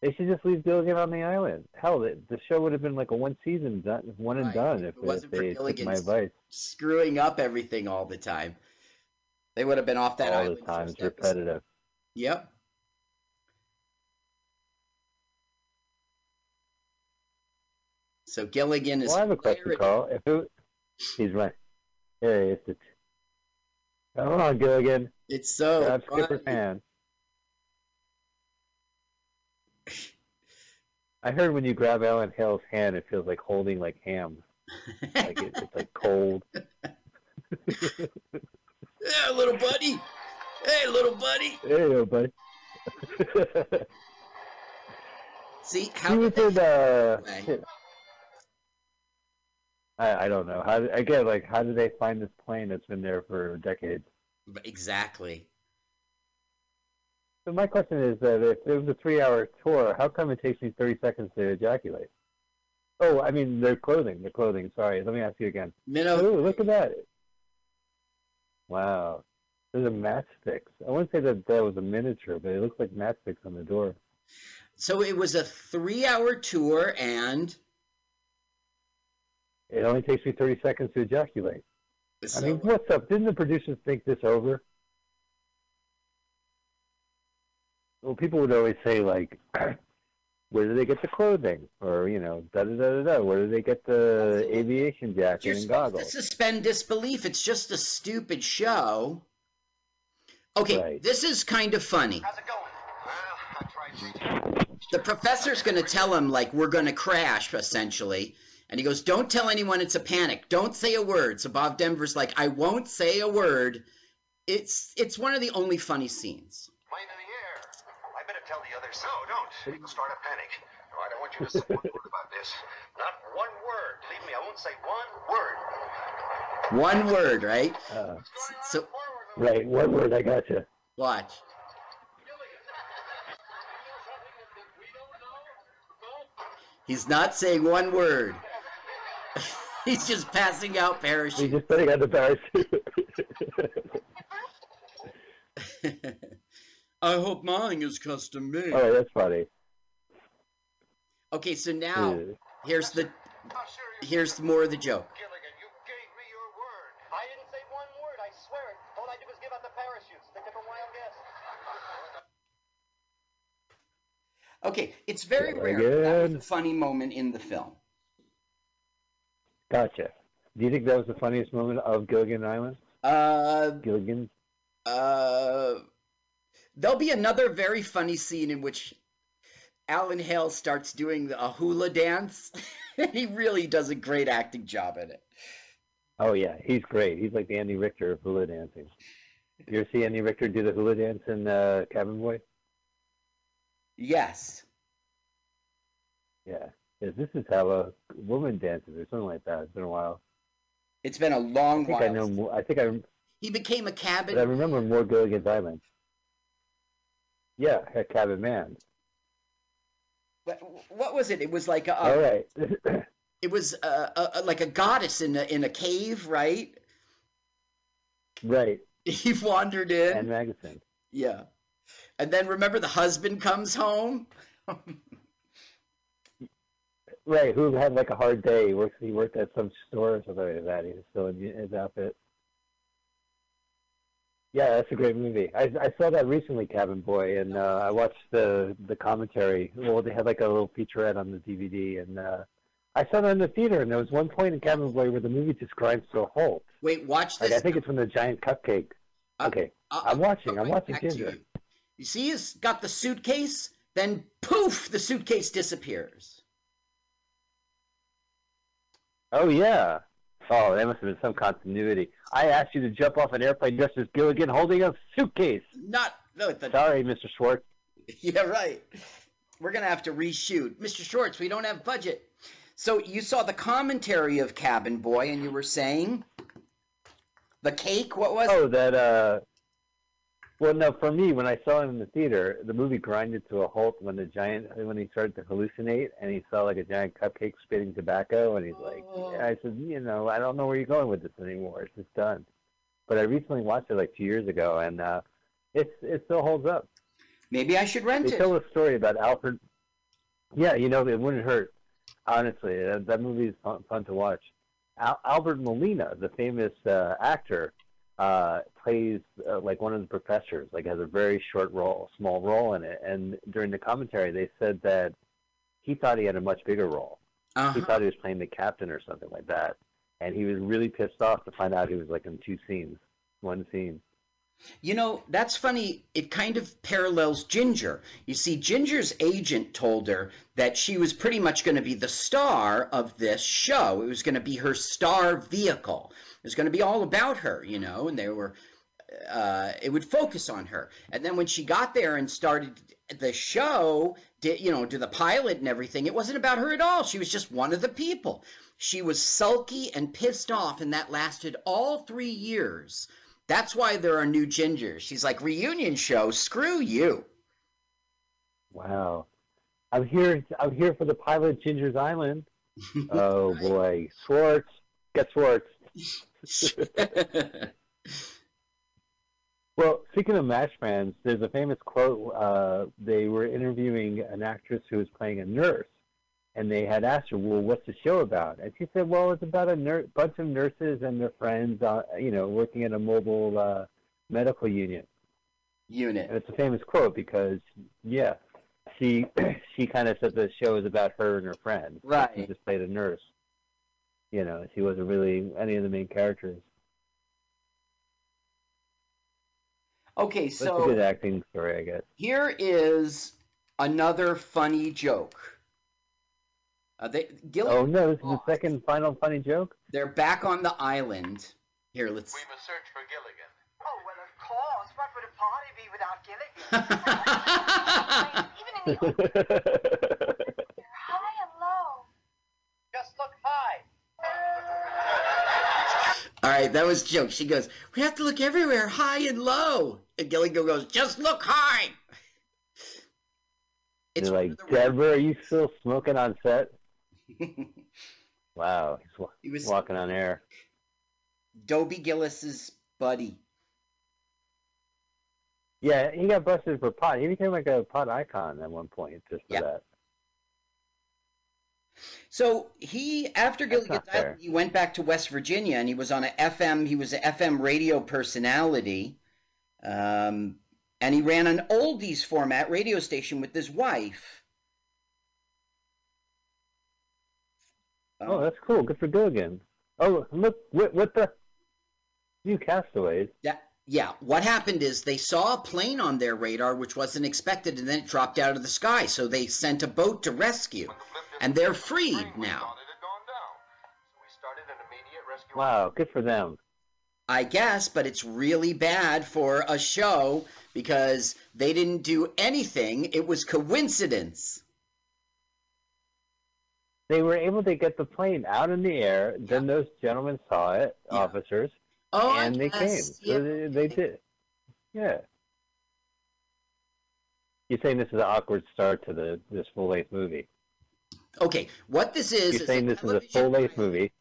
They should just leave Gilligan on the island. Hell, the, the show would have been like a one season done, one and Right. done If if, it wasn't if for they took my advice screwing up everything all the time. They would have been off that all island. the time. It's episode. repetitive. Yep. So Gilligan is Well, I have a question. Carl. If it, he's right. There he is. Come on, Gilligan. It's so Grab Skipper's funny. hand. I heard when you grab Alan Hale's hand, it feels like holding like ham. Like it, it's like cold. *laughs* Yeah, little buddy. Hey, little buddy. Hey, go, buddy. See he how was did in, uh. I, I don't know. How again? Like, how did they find this plane that's been there for decades? exactly. So my question is that if it was a three-hour tour, how come it takes me 30 seconds to ejaculate? Oh, I mean their clothing. Their clothing. Sorry. Let me ask you again. Minnow. Oh, look at that. Wow. There's a matchsticks. I wouldn't say that that was a miniature, but it looks like matchsticks on the door. So it was a three-hour tour, and It only takes me 30 seconds to ejaculate. I mean, what's up? Didn't the producers think this over? Well, people would always say like, *clears throat* "Where do they get the clothing?" Or you know, da da da da da. Where do they get the aviation jacket you're and supposed to goggles? suspend disbelief. It's just a stupid show. Okay, Right. this is kind of funny. How's it going? Well, the professor's going to tell him like we're going to crash essentially and he goes don't tell anyone it's a panic don't say a word so bob denver's like i won't say a word it's it's one of the only funny scenes Plane in the air. I better tell the others. No, don't. It'll start a panic. No, I don't want you to say one word about this. Not one word. Believe me, I won't say one word. one word right Uh, so right. One word. I got gotcha. watch he's not saying one word *laughs* he's just passing out parachutes. He's just putting out the parachute. *laughs* i hope mine is custom made oh, that's funny. okay so now Yeah. here's the How serious? here's more of the joke Gilligan, you gave me your word. I didn't say one word. I swear it. All I did was give out the parachutes. Think of a wild guess. Okay, it's very Very rare. That was a funny moment in the film. Gotcha. Do you think that was the funniest moment of Gilligan Island? Uh, Gilligan. uh, there'll be another very funny scene in which Alan Hale starts doing a hula dance. *laughs* he really does a great acting job in it. Oh yeah, he's great. He's like the Andy Richter of hula dancing. You ever see Andy Richter do the hula dance in uh, Cabin Boy? Yes. Yeah. Yeah. This is how a woman dances, or something like that. It's been a while. It's been a long think while. I know more. I think I, He became a cabin. but I remember more Gilligan's Island. Yeah, a Cabin Man. What, what was it? It was like a. All right. *coughs* It was a, a, a- like a goddess in a in a cave, right? right. *laughs* He wandered in. And Magazine. Yeah. And then remember the husband comes home? *laughs* Right. Who had like a hard day? He works. He worked at some store or something like that. He was still in his outfit. Yeah, that's a great movie. I I saw that recently, Cabin Boy, and uh, I watched the the commentary. Well, they had like a little featurette on the DVD, and uh, I saw that in the theater. And there was one point in Cabin Boy where the movie just grinds to a halt. Wait, watch Like this. I think it's when the giant cupcake. Uh, Okay, I'm watching. I'm watching Ginger. You. You see, he's got the suitcase, then poof, the suitcase disappears. Oh yeah. Oh, that must have been some continuity. I asked you to jump off an airplane just as Gilligan holding a suitcase. Not, no, the, Sorry, Mr. Schwartz. *laughs* yeah, right. We're going to have to reshoot. Mr. Schwartz. we don't have budget. So you saw the commentary of Cabin Boy, and you were saying the cake, what was Oh, that. uh Well, no. For me, when I saw him in the theater, the movie grinded to a halt when the giant when he started to hallucinate and he saw like a giant cupcake spitting tobacco, and he's like, Oh. I said, you know, I don't know where you're going with this anymore. It's just done. but I recently watched it like two years ago, and uh, it's it still holds up. Maybe I should rent They it. tell a story about Alfred. Yeah, you know it wouldn't hurt. Honestly, that, that movie is fun, fun to watch. Al- Albert Molina, the famous uh, actor, uh, plays uh, like one of the professors. Like has a very short role, small role in it. And during the commentary, they said that he thought he had a much bigger role. He Uh-huh. thought he was playing the captain or something like that, and he was really pissed off to find out he was like in two scenes, one scene. You know, that's funny. It kind of parallels Ginger. You see, Ginger's agent told her that she was pretty much going to be the star of this show. It was going to be her star vehicle. It was going to be all about her, you know, and they were, uh, it would focus on her. And then when she got there and started the show, did, you know, do the pilot and everything, it wasn't about her at all. She was just one of the people. She was sulky and pissed off, and that lasted all three years. That's why there are new gingers. She's like, reunion show, screw you. Wow, I'm here. I'm here for the pilot Ginger's Island. *laughs* oh boy, Schwartz, get Schwartz. *laughs* Well, speaking of MASH fans, there's a famous quote. Uh, they were interviewing an actress who was playing a nurse, and they had asked her, "Well, what's the show about?" And she said, "Well, it's about a nur- bunch of nurses and their friends, uh, you know, working at a mobile uh, medical unit." Unit. And it's a famous quote because, yeah, she *clears throat* she kind of said the show is about her and her friends. Right. She just played a nurse. You know, she wasn't really any of the main characters. Okay, That's a so good acting story, I guess. here is another funny joke. Uh, they, Gilligan, Oh no, this is the second final funny joke. they're back on the island. Here, let's. We must search for Gilligan. Oh, well, of course. What would a party be without Gilligan? *laughs* Even in the *laughs* All right, that was a joke. She goes, "We have to look everywhere, high and low." And Gilligan goes, "Just look high." It's like, Deborah, are you still smoking on set? *laughs* Wow, he's wa- He was- walking on air. Dobie Gillis's buddy. Yeah, he got busted for pot. He became like a pot icon at one point just for Yeah. that. So he, after That's Gilligan's. Island, he went back to West Virginia, and he was on a FM. He was an FM radio personality, um, and he ran an oldies format radio station with his wife. Oh, that's cool. Good for Gilligan. Oh, look, what, what the? You castaways. Yeah, yeah. What happened is they saw a plane on their radar, which wasn't expected, and then it dropped out of the sky. So they sent a boat to rescue, and they're freed now. We started an immediate rescue. Wow, good for them. I guess, but it's really bad for a show because they didn't do anything. It was coincidence. They were able to get the plane out in the air. Then those gentlemen saw it, Yeah. officers, Oh, I and they came. guess, So they, they did. Yeah. You're saying this is an awkward start to the this full length movie. Okay, what this is You're is saying a this is a full length movie.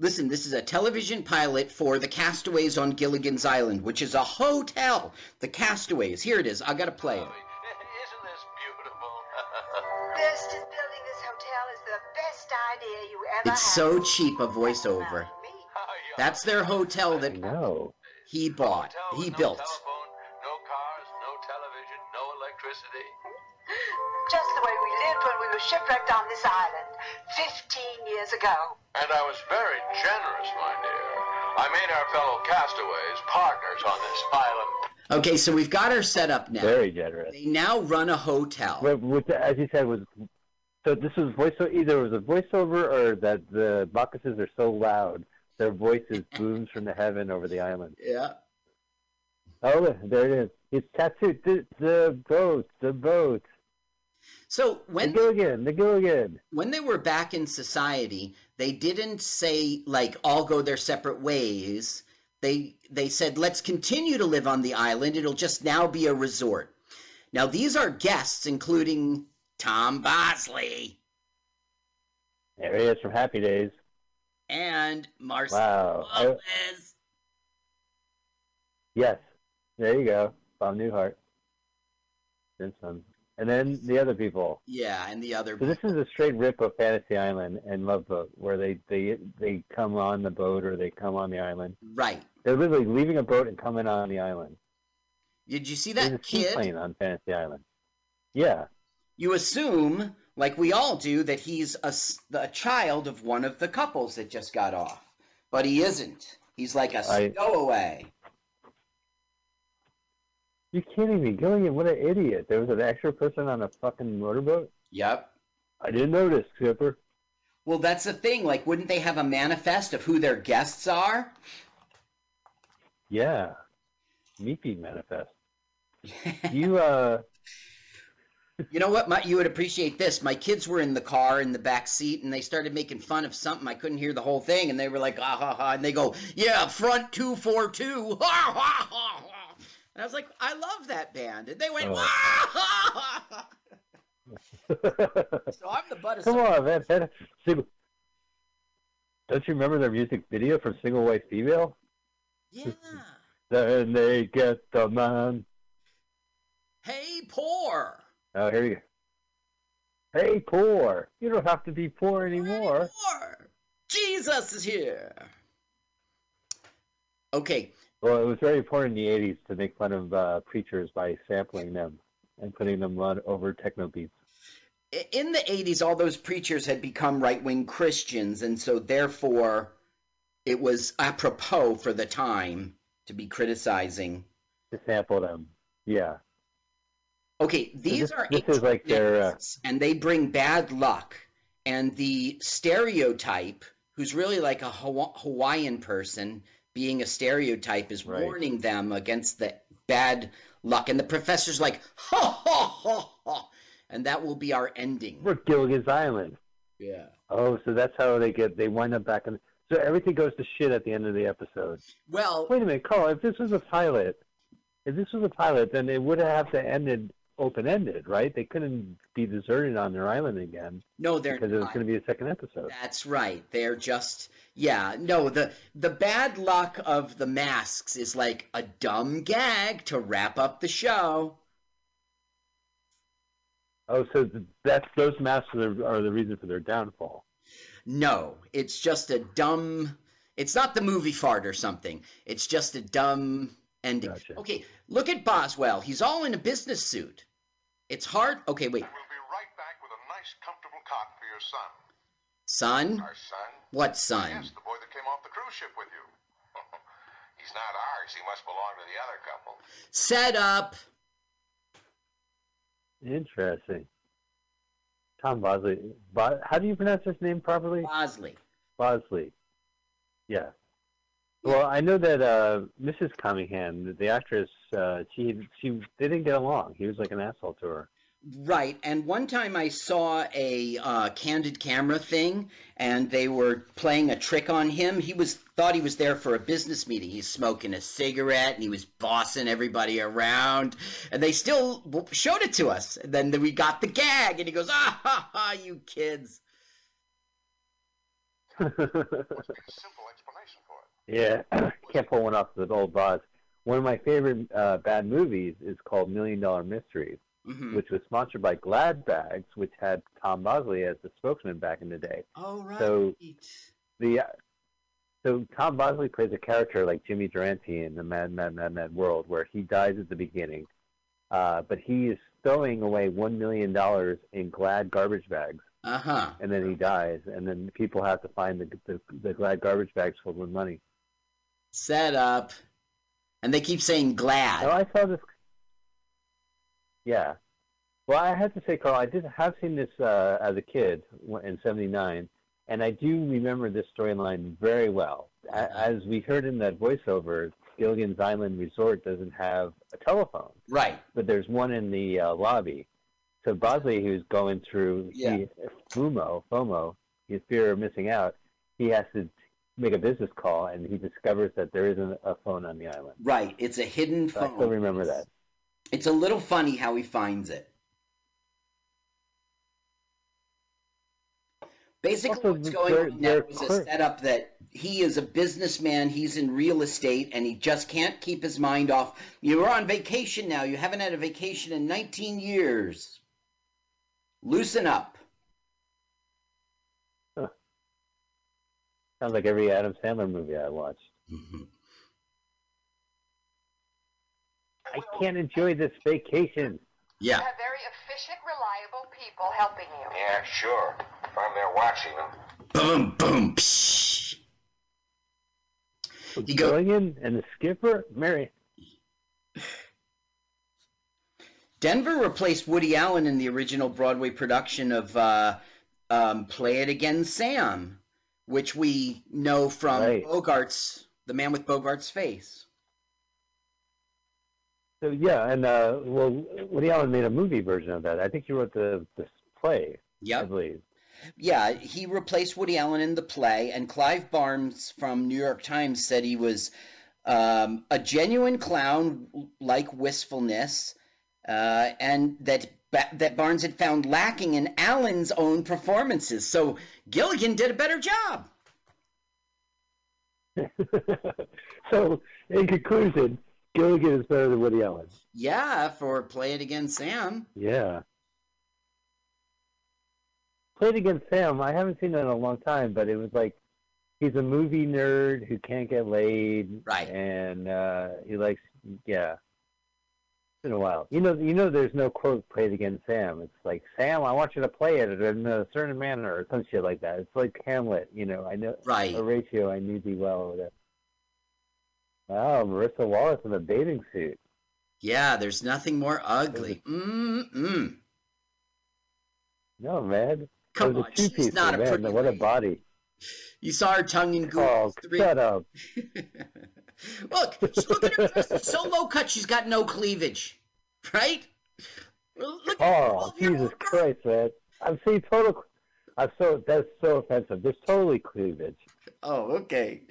Listen, this is a television pilot for the Castaways on Gilligan's Island, which is a hotel. The Castaways. Here it is. I gotta play it. *laughs* Isn't this beautiful? *laughs* Best in building this hotel is the best idea you ever It's had. so cheap a voiceover. That's their hotel that No. he bought. Hotel with He no built. Shipwrecked on this island 15 years ago. And I was very generous, my dear. I made our fellow castaways partners on this island. Okay, so we've got her set up now. Very generous. They now run a hotel. What, what, as you said, was so this was voiceover. Either it was a voiceover or that the Backuses are so loud, their voices *laughs* booms from the heaven over the island. Yeah. Oh, there it is. It's tattooed. The, the boat. The boat. So when The Gilligan. The Gilligan. when they were back in society, they didn't say like all go their separate ways. They they said let's continue to live on the island. It'll just now be a resort. Now these are guests, including Tom Bosley There he is from Happy Days. and Marcel Wow. Lopez. Yes, there you go. Bob Newhart. Simpson. And then the other people. Yeah, and the other. So this is a straight rip of Fantasy Island and Love Boat, where they they they come on the boat or they come on the island. Right. They're literally leaving a boat and coming on the island. Did you see There's that a kid? seaplane on Fantasy Island. Yeah. You assume, like we all do, that he's a, a child of one of the couples that just got off, but he isn't. He's like a stowaway. You kidding me? Gilligan, what an idiot. There was an extra person on a fucking motorboat? Yep. I didn't notice, Skipper. Well, that's the thing. Like, wouldn't they have a manifest of who their guests are? Yeah. Meepy manifest. *laughs* You uh You know what? My, you would appreciate this. My kids were in the car in the back seat, and they started making fun of something. I couldn't hear the whole thing, and they were like, "Ah ha ha!" And they go, "Yeah, front two four two." *laughs* Ha ha ha ha. And I was like, "I love that band," and they went, Oh. "Ah ha ha." So I'm the butt of *laughs* Come some- on, man. man. Single... Don't you remember their music video for Single White Female? Yeah. Then they get the man. Hey, poor. Oh, here you go. Hey, poor. You don't have to be poor anymore. Poor. Jesus is here. Okay. Well, it was very important in the 80s to make fun of uh, preachers by sampling them and putting them on over techno beats. In the 80s, all those preachers had become right wing Christians, and so therefore it was apropos for the time to be criticizing. To sample them. Yeah. Okay, these this- are this is like their, uh, and they bring bad luck. And the stereotype, who's really like a Hawa- Hawaiian person, being a stereotype, is Right. warning them against the bad luck. And the professor's like, ha ha ha ha, and that will be our ending. We're Gilligan's Island. Yeah. Oh, so that's how they get, they wind up back in. So everything goes to shit at the end of the episode. Well, Wait a minute, Carl, if this was a pilot, if this was a pilot, then it would have to ended open-ended, right? They couldn't be deserted on their island again no, they're because it was going to be a second episode. That's right. They're just yeah. No, the the bad luck of the masks is like a dumb gag to wrap up the show. Oh, so th- that's those masks are the, are the reason for their downfall. No, it's just a dumb. It's not the movie fart or something. It's just a dumb ending. Gotcha. Okay, look at Boswell. He's all in a business suit. It's hard. Okay, wait, We'll be right back with a nice, comfortable cot for your son. Son. Our son? What son? Yes, the boy that came off the cruise ship with you. *laughs* He's not ours. He must belong to the other couple. Set up. Interesting. Tom Bosley. Bo- how do you pronounce his name properly? Bosley. Bosley. Yeah. Well, I know that uh, Mrs. Cunningham, the actress, uh, she she they didn't get along. He was like an asshole to her. Right, and one time I saw a uh, candid camera thing, and they were playing a trick on him. He was thought he was there for a business meeting. He's smoking a cigarette, and he was bossing everybody around, and they still showed it to us. And then we got the gag, and he goes, "Ah ha ha, you kids!" Yeah, *coughs* can't pull one off with old Boz. One of my favorite uh, bad movies is called Million Dollar Mystery, Mhm. which was sponsored by Glad Bags, which had Tom Bosley as the spokesman back in the day. Oh right. So the so Tom Bosley plays a character like Jimmy Durante in the Mad Mad Mad Mad World, where he dies at the beginning, uh, but he is stowing away one million dollars in Glad garbage bags, uh huh. and then he dies, and then people have to find the the, the Glad garbage bags filled with money. Set up, and they keep saying glad. Oh, I saw this. Yeah. Well, I have to say, Carl, I did have seen this uh, as a kid in '79, and I do remember this storyline very well. As we heard in that voiceover, Gilligan's Island Resort doesn't have a telephone, Right. but there's one in the uh, lobby. So Bosley, who's going through Yeah. he, FOMO, FOMO, his fear of missing out, he has to make a business call, and he discovers that there isn't a phone on the island. Right. It's a hidden So I phone. still remember that. It's a little funny how he finds it. Basically, what's going they're- on now is a setup that he is a businessman. He's in real estate, and he just can't keep his mind off. You're on vacation now. You haven't had a vacation in 19 years. Loosen up. Sounds like every Adam Sandler movie I watched. Mm-hmm. I can't enjoy this vacation. Yeah. You have very efficient, reliable people helping you. Yeah, sure. If I'm there watching them. Boom, boom. Psh. He go- Gilligan and the skipper, Mary. Denver replaced Woody Allen in the original Broadway production of uh, um, Play It Again, Sam, which we know from Right. Bogart's, The Man with Bogart's Face. So yeah, and uh, well, Woody Allen made a movie version of that. I think he wrote the the play. I believe. Yeah, he replaced Woody Allen in the play, and Clive Barnes from New York Times said he was um, a genuine clown like wistfulness, uh, and that Ba- that Barnes had found lacking in Allen's own performances. So Gilligan did a better job. *laughs* so, in conclusion, Gilligan is better than Woody Allen. Yeah, for Play It Again, Sam. Yeah. Played against Sam. I haven't seen it in a long time, but it was like he's a movie nerd who can't get laid, Right. And uh, he likes, yeah. It's been a while. You know, you know. There's no quote played against Sam. It's like Sam, I want you to play it in a certain manner or some shit like that. It's like Hamlet. You know, I know Right. Horatio. I knew thee well or whatever. Wow, Marcia Wallace in a bathing suit. Yeah, there's nothing more ugly. Mm-mm. No, man. Come on, she's not a man. pretty What a body. You saw her tongue in Oh, Google. Three. shut up. *laughs* Look, look at her dress. It's so low cut, she's got no cleavage. Right? Look at Oh, Jesus Christ, man. I'm seeing total. I'm so that's so offensive. There's totally cleavage. Oh, okay.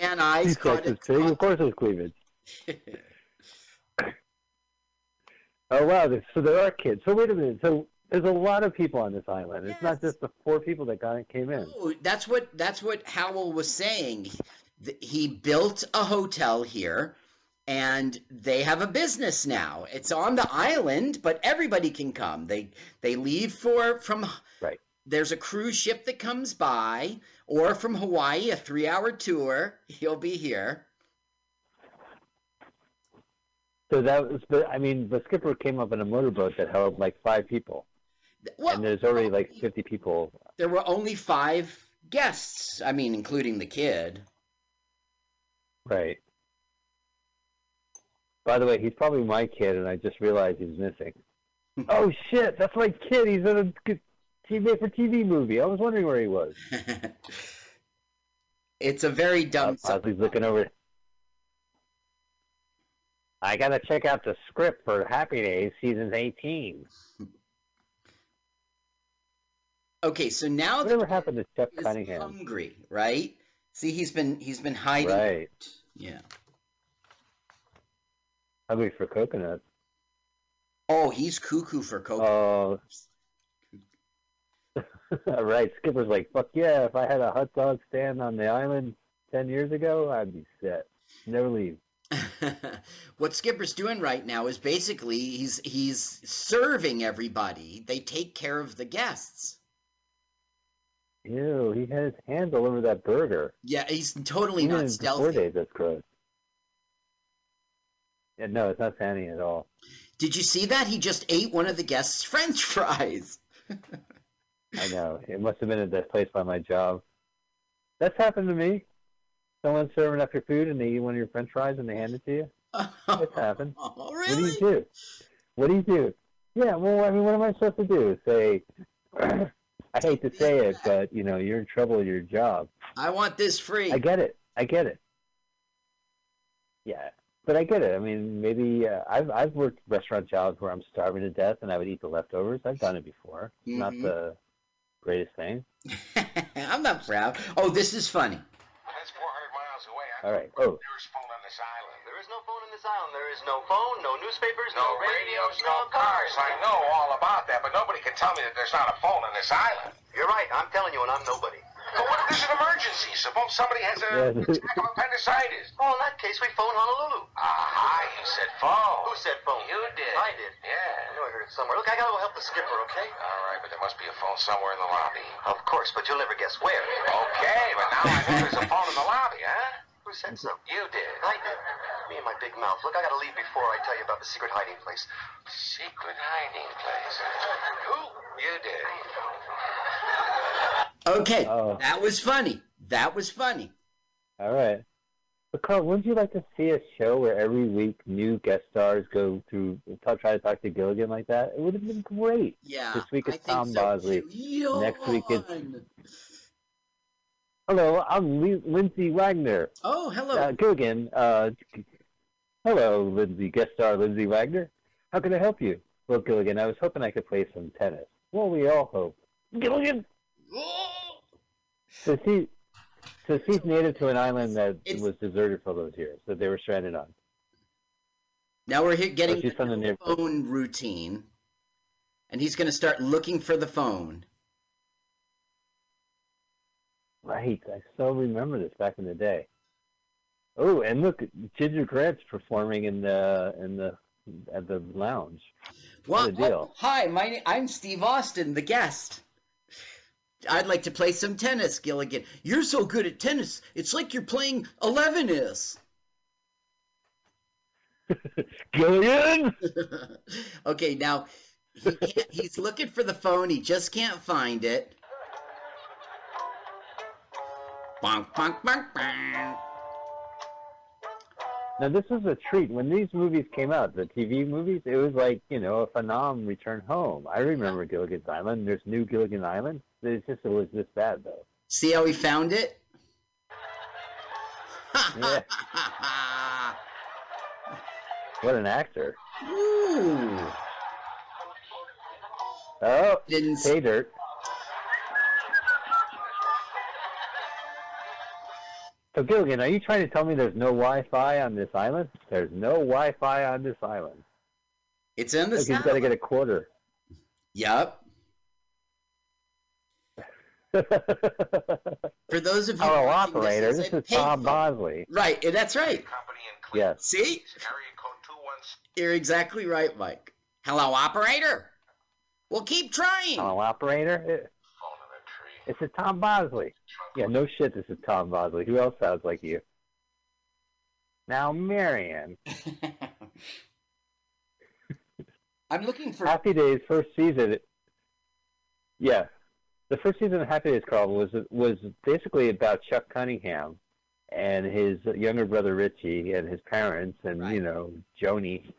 Man, *laughs* eyes caught it. pig, of course there's cleavage. *laughs* Oh wow, so there are kids. So wait a minute. So there's a lot of people on this island. It's not just the four people that got came in. Oh, that's what that's what Howell was saying. He built a hotel here, and they have a business now. It's on the island, but everybody can come. They they leave for from. Right. There's a cruise ship that comes by, or from Hawaii, a three-hour tour. He'll be here. So that was, but I mean, the skipper came up in a motorboat that held like five people, Well, and there's already like 50 people. there were only five guests. I mean, including the kid. Right. By the way, he's probably my kid, and I just realized he's missing. *laughs* oh shit, that's my kid. He's in a TV for TV movie. I was wondering where he was. *laughs* It's a very dumb. Oh, Ozzy's looking over. I gotta check out the script for Happy Days season 18. *laughs* Okay, so now that Whatever happened to Jeff Cunningham? hungry, right? See, he's been he's been hiding. Right. Yeah. Hungry for coconut. Oh, he's cuckoo for cocoa. Oh. *laughs* right. Skipper's like, fuck yeah, if I had a hot dog stand on the island 10 years ago, I'd be set. Never leave. *laughs* what Skipper's doing right now is basically he's he's serving everybody. They take care of the guests. Ew, he had his hands all over that burger. Yeah, he's totally Even not in Four days, that's gross. Yeah, no, it's not Fanny at all. Did you see that? He just ate one of the guests' *laughs* French fries. I know. It must have been at that place by my job. That's happened to me. Someone's serving up your food and they eat one of your french fries and they hand it to you. It's happened. *laughs* Oh, What do you do? What do you do? Yeah, well, I mean, what am I supposed to do? Say, *clears throat* I hate to say it, but, you know, you're in trouble with your job. I want this free. I get it. I get it. Yeah, but I get it. I mean, maybe uh, I've I've worked restaurant jobs where I'm starving to death and I would eat the leftovers. I've done it before. It's Not the greatest thing. *laughs* I'm not proud. Oh, this is funny. That's 400 miles away. I'm All right. Oh, nearest phone on this island. There is no phone in this island. There is no phone, no newspapers, No radios, no cars. I know all about that, but nobody can can tell me that there's not a phone on this island. You're right. I'm telling you, and I'm nobody. But what if there's an emergency? Suppose somebody has a Yeah. attack of appendicitis. Oh, in that case, we phone Honolulu. Aha, you said phone. Who said phone? You did. I did. Yeah. I Yeah. knew I heard it somewhere. Look, I gotta go help the skipper, okay? All right, but there must be a phone somewhere in the lobby. Of course, but you'll never guess where. Okay, but now I know there's a phone in the lobby, huh? Who said so? You did. I did. Me and my big mouth. Look, I gotta leave before I tell you about the secret hiding place. Secret hiding place. Who? You did. Okay, Oh. that was funny. That was funny. All right. But Carl, wouldn't you like to see a show where every week new guest stars go through talk, try to talk to Gilligan like that? It would have been great. Yeah. This week it's Tom so, Bosley. too. Next week it's- Hello, I'm Lee- Lindsay Wagner. Oh, hello. Uh, Gilligan. Uh, hello, Lindsay. Guest star Lindsay Wagner. How can I help you? Well, Gilligan, I was hoping I could play some tennis. Well, we all hope. Gilligan. So she, so she's native to an island that It's- was deserted for those years that they were stranded on. Now we're here getting she's from the phone routine, and he's going to start looking for the phone. Right, I so remember this back in the day. Oh, and look, Ginger Grant's performing in the in the at the lounge. Well, What a deal. oh, hi, my I'm Steve Austin, the guest. I'd like to play some tennis, Gilligan. You're so good at tennis. It's like you're playing Eleven is. *laughs* Gilligan. *laughs* okay, now he he's looking for the phone. He just can't find it. Bonk, bonk, bonk, bonk. Now this was a treat when these movies came out. The TV movies, it was like you know a phenom return home. I remember Gilligan's Island. There's new Gilligan Island. It's just it was this bad though. See how he found it? Yeah. What an actor! Ooh. Oh, Didn't pay dirt. So Gilligan, are you trying to tell me there's no Wi-Fi on this island? There's no Wi-Fi on this island. It's in the Look, he's got to get a quarter. Yep. *laughs* For those of you Hello, watching, operator. This This is, a is Tom. Bosley. Right, that's right. Yes. See? Area code You're exactly right, Mike. Hello, operator. We'll keep trying. Hello, operator. It- Phone in a tree. It's a Tom Bosley. Yeah, no shit. This is Tom Bosley. Who else sounds like you? Now, Marion. *laughs* I'm looking for. Happy Days first season. Yeah, the first season of Happy Days, Carl, was was basically about Chuck Cunningham and his younger brother Richie and his parents and Right. you know Joanie,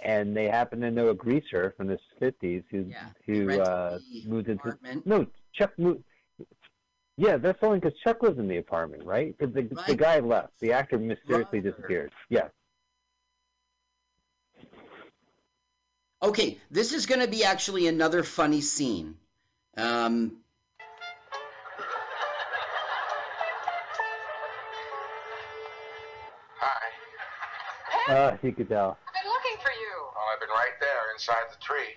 and they happen to know a greaser from the fifties who Yeah, who uh, moved into no Chuck moved. Yeah, that's only because Chuck lives in the apartment, right? Because the, the guy left. The actor mysteriously Brother. disappeared. Yeah. Okay, this is going to be actually another funny scene. Um, Hi. Uh, you could tell. I've been looking for you. Well, I've been right there inside the tree.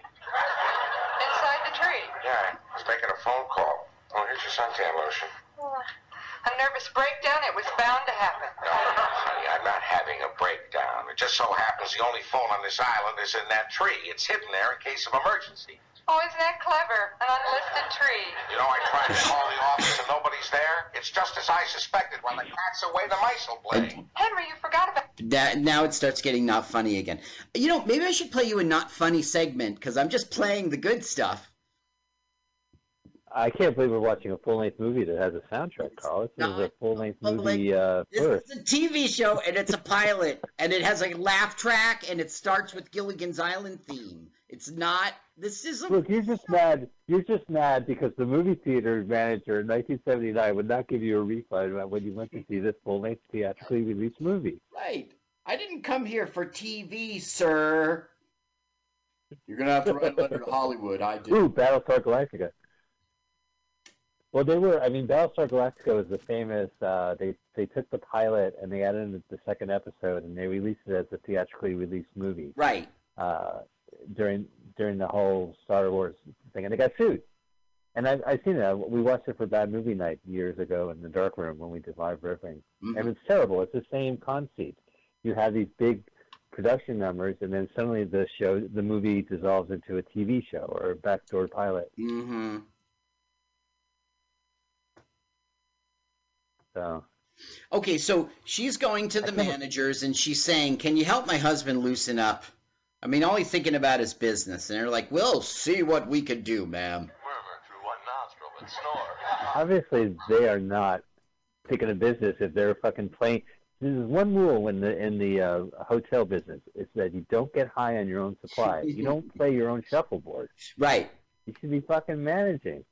Inside the tree. Yeah, I was making a phone call. Here's your suntan lotion. A nervous breakdown, it was bound to happen. No, honey, I'm not having a breakdown. It just so happens the only phone on this island is in that tree. It's hidden there in case of emergency. Oh, isn't that clever? An unlisted tree. You know, I tried to call the office and nobody's there. It's just as I suspected. When the cat's away, the mice will play. Henry, you forgot about. that now it starts getting not funny again. You know, maybe I should play you a not funny segment because I'm just playing the good stuff. I can't believe we're watching a full-length movie that has a soundtrack, Carl. This is a full-length movie uh, This first. is a TV show and it's a pilot and it has a laugh track and it starts with Gilligan's Island theme. It's not. This is a Look, you're just mad. You're just mad because the movie theater manager in 1979 would not give you a refund when you went to see this full-length theatrically released movie. right. I didn't come here for TV, sir. You're gonna have to write a letter to Hollywood. I did. Ooh, Battlestar Galactica. Well, they were. I mean, Battlestar Galactica was the famous. Uh, they they took the pilot and they added in the second episode and they released it as a theatrically released movie. Right. uh, during during the whole Star Wars thing, and they got sued. And I've, I've seen it. We watched it for Bad Movie Night years ago in the dark room when we did live riffing, and it's terrible. It's the same conceit. You have these big production numbers, and then suddenly the show, the movie dissolves into a TV show or a backdoor pilot. Mm-hmm. So Okay, so she's going to the managers and she's saying, "Can you help my husband loosen up?" I mean, all he's thinking about is business, and they're like, "We'll see what we can do, ma'am." obviously they are not picking a business if they're fucking playing. There's one rule in the in the uh, hotel business: it's that you don't get high on your own supply. you don't *laughs* play your own shuffleboard. Right. You should be fucking managing.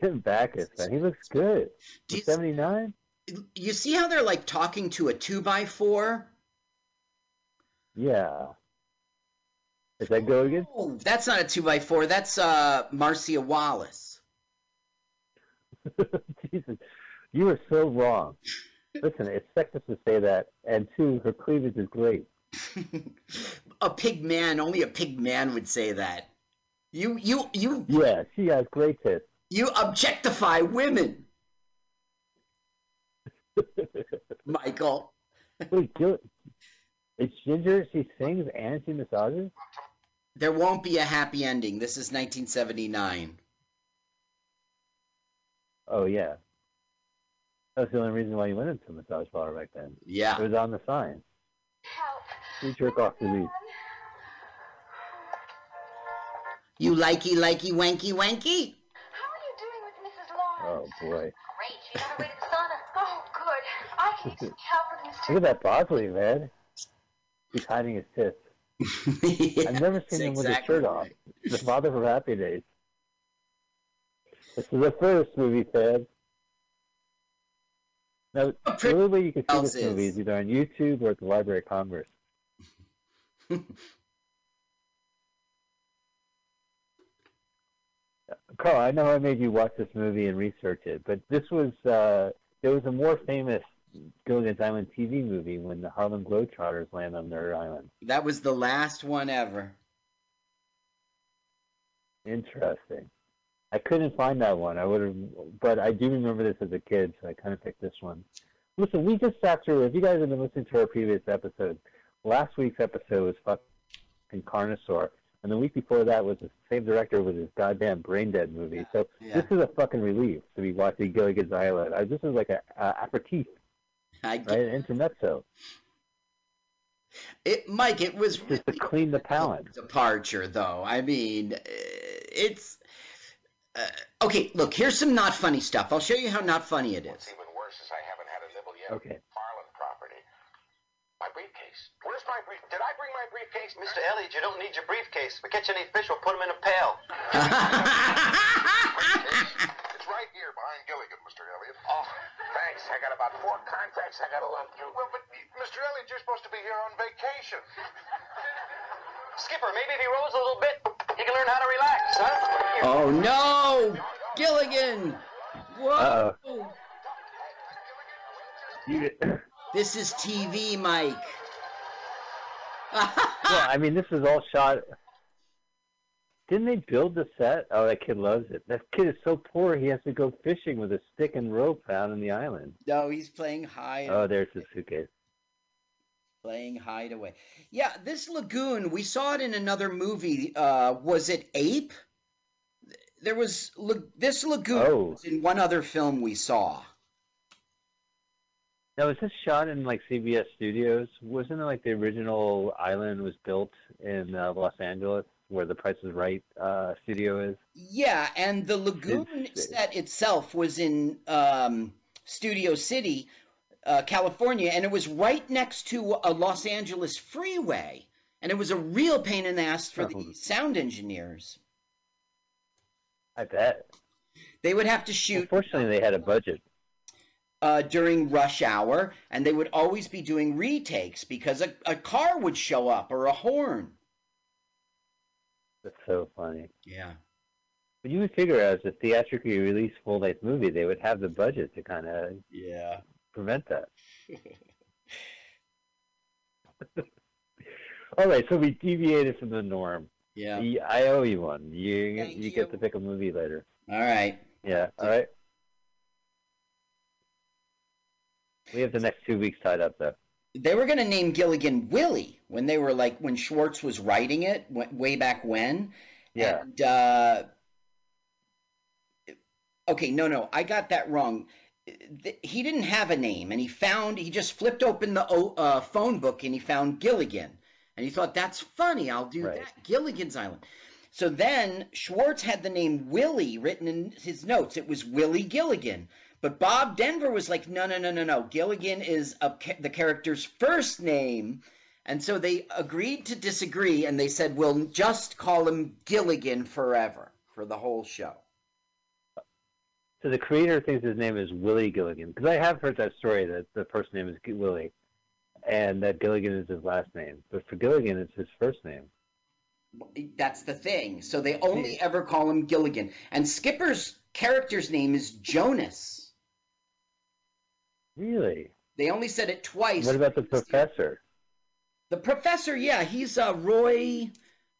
Jim Backus, man, he looks good. Seventy nine. You see how they're like talking to a two by four? Yeah. Is that go again? Oh, that's not a two by four. That's uh, Marcia Wallace. *laughs* Jesus, you are so wrong. Listen, it's sexist to say that, and two, her cleavage is great. *laughs* A pig man, only a pig man would say that. You, you, you, Yeah, she has great tits. You objectify women, *laughs* Michael. Wait, Gil- it's Ginger. She sings and she massages. There won't be a happy ending. This is 1979. Oh yeah, that's the only reason why you went into a massage parlor back then. Yeah. it was on the sign. Help! You jerk off to these. You likey, likey, wanky, wanky. Oh boy, Great, she's on her way to the sauna. Oh, good. I can use some help with Mr. look at that Bosley man. He's hiding his tits. *laughs* I've never seen him with his exactly shirt off. The father from Happy Days. This is the first movie, fan. Now, the only way you can see this movie is either on YouTube or at the Library of Congress. *laughs* Carl, I know I made you watch this movie and research it, but this was uh, there was a more famous Gilligan's Island TV movie when the Harlem Globetrotters land on their island. That was the last one ever. Interesting. I couldn't find that one. I would have, but I do remember this as a kid, so I kind of picked this one. Listen, we just sat through. If you guys have been listening to our previous episode, last week's episode was fucking Carnosaur, and the week before that was the same director with his goddamn Brain Dead movie. So Yeah. this is a fucking relief to be watching Gilligan's Island. I, this is like a, a aperitif, I right? An intermezzo, It, Mike, it was just to clean the palate. departure, though. I mean, uh, it's uh, okay. Look, here's some not funny stuff. I'll show you how not funny it is. Even worse is I haven't had a nibble yet. Okay. Farland. My briefcase. Where's my brief? Did I bring my briefcase? Mr. Elliot, you don't need your briefcase. If We catch any fish, we'll put them in a pail. *laughs* It's right here behind Gilligan, Mr. Elliot. Oh, thanks. I got about four contracts I got to run through. Well, but Mr. Elliot, you're supposed to be here on vacation. Skipper, maybe if he rows a little bit, he can learn how to relax, huh? Oh no, Gilligan! Whoa! Uh-oh. You, This is TV, Mike. *laughs* well, I mean, this is all shot. Didn't they build the set? Oh, that kid loves it. That kid is so poor he has to go fishing with a stick and rope out on the island. No, he's playing hide. Oh, there's his suitcase. Playing hideaway. Yeah, this lagoon. We saw it in another movie. Uh, was it Ape? There was this lagoon Oh. was in one other film we saw. Now, was this shot in like CBS Studios? Wasn't it like the original island was built in uh, Los Angeles, where the Price is Right uh, studio is? Yeah, and the lagoon set itself was in um, Studio City, uh, California, and it was right next to a Los Angeles freeway. And it was a real pain in the ass for the sound engineers. I bet. They would have to shoot Unfortunately, they had a budget. Uh, during rush hour, and they would always be doing retakes because a, a car would show up or a horn. That's so funny. Yeah. But you would figure as a theatrically released full length movie, they would have the budget to kind of Yeah. prevent that. *laughs* All right, so we deviated from the norm. Yeah. Y- I owe you one. You Thank you you. get to pick a movie later. All right. Yeah. All right. We have the next two weeks tied up though. They were going to name Gilligan Willie when they were like when Schwartz was writing it w- way back when. Yeah. And, uh, okay, no, no, I got that wrong. He didn't have a name, and he found he just flipped open the uh, phone book and he found Gilligan, and he thought that's funny. I'll do Right. that. Gilligan's Island. So then Schwartz had the name Willie written in his notes. It was Willie Gilligan. But Bob Denver was like, no, no, no, no, no. Gilligan is ca- the character's first name. And so they agreed to disagree, and they said, we'll just call him Gilligan forever for the whole show. So the creator thinks his name is Willie Gilligan because I have heard that story that the first name is Willie, and that Gilligan is his last name. But for Gilligan, it's his first name. That's the thing. So they only hmm. ever call him Gilligan. And Skipper's character's name is Jonas. Really? They only said it twice. What about the professor? The professor, yeah, he's uh, Roy.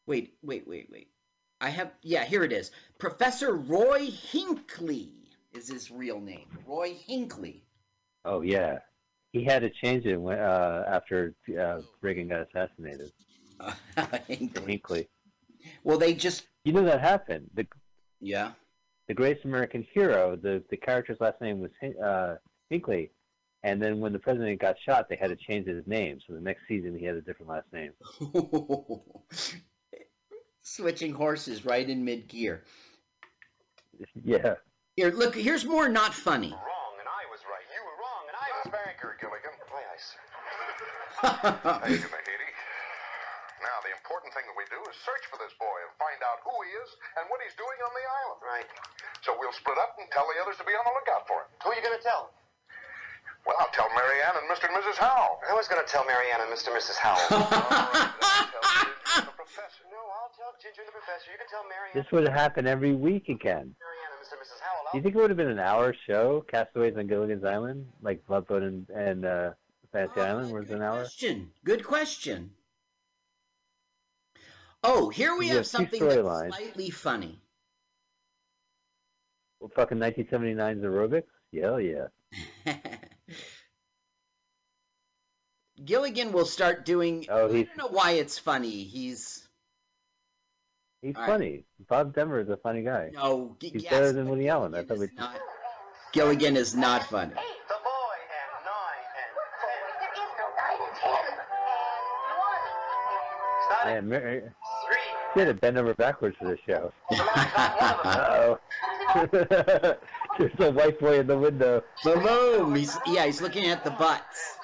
Wait, wait, wait, wait. I have, yeah, here it is. Professor Roy Hinckley is his real name. Roy Hinckley. Oh yeah, he had to change it when, uh, after uh, Reagan got assassinated. *laughs* Hinckley. Hinckley. Well, they just, You know that happened. The yeah. the greatest American hero. The the character's last name was Hin- uh, Hinckley, and then when the president got shot, they had to change his name. So the next season, he had a different last name. *laughs* Switching horses right in mid gear. *laughs* Yeah. Here, look, here's more not funny. Wrong, and I was right. You were wrong, and I was banker, Gilligan. Aye, aye, sir. *laughs* Thank you, Mahady. Now, the important thing that we do is search for this boy and find out who he is and what he's doing on the island. Right. So we'll split up and tell the others to be on the lookout for him. Who are you going to tell? Well, I'll tell Mary Ann and Mr. and Mrs. Howell. I was going to tell Mary Ann and Mr. and Mrs. Howell. All right, *laughs* I'll tell the professor. no, I'll tell Ginger and the professor. You can tell Mary Ann, This would happen every week again. Mary Ann and Mr. and Mrs. Howell. Do you think it would have been an hour show, Castaways on Gilligan's Island, like Love Boat and, and uh, Fantasy Island? Was it an hour? Question. Good question. Oh, here we You have have something that's storylines. slightly funny. Well, fucking 1979's aerobics? Yeah, yeah. *laughs* Gilligan will start doing. Oh, I don't know why it's funny. He's he's All right. funny. Bob Denver is a funny guy. no. g- He's yes, better than Woody Allen. I Gilligan thought we. is not. Gilligan is not funny. The boy and nine and There is no nine and ten. It's not Man, Mary, she had to bend over backwards for this show. *laughs* The man's not one of them. Uh-oh. *laughs* There's a white boy in the window. Boom! He's yeah. He's looking at the butts.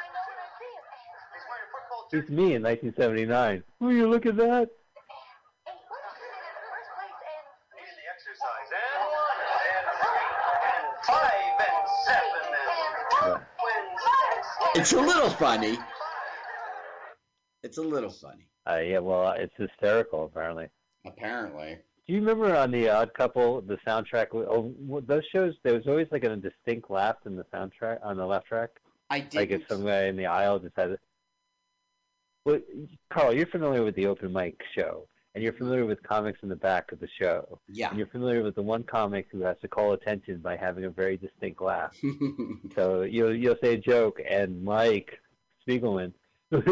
He's wearing a football He's me in 1979. Will you look at that? Here's the exercise. And one, and three, and five, and seven, and when six. It's a little funny. It's a little funny. Uh, yeah, well, it's hysterical, apparently. Apparently. Do you remember on the Odd Couple, the soundtrack? Oh, those shows, there was always like a distinct laugh in the soundtrack on the left track. I did. Like if some guy in the aisle just had it. Well, Carl, you're familiar with the open mic show, and you're familiar with comics in the back of the show. Yeah. And you're familiar with the one comic who has to call attention by having a very distinct laugh. *laughs* so you'll you'll say a joke, and Mike Spiegelman, *laughs* you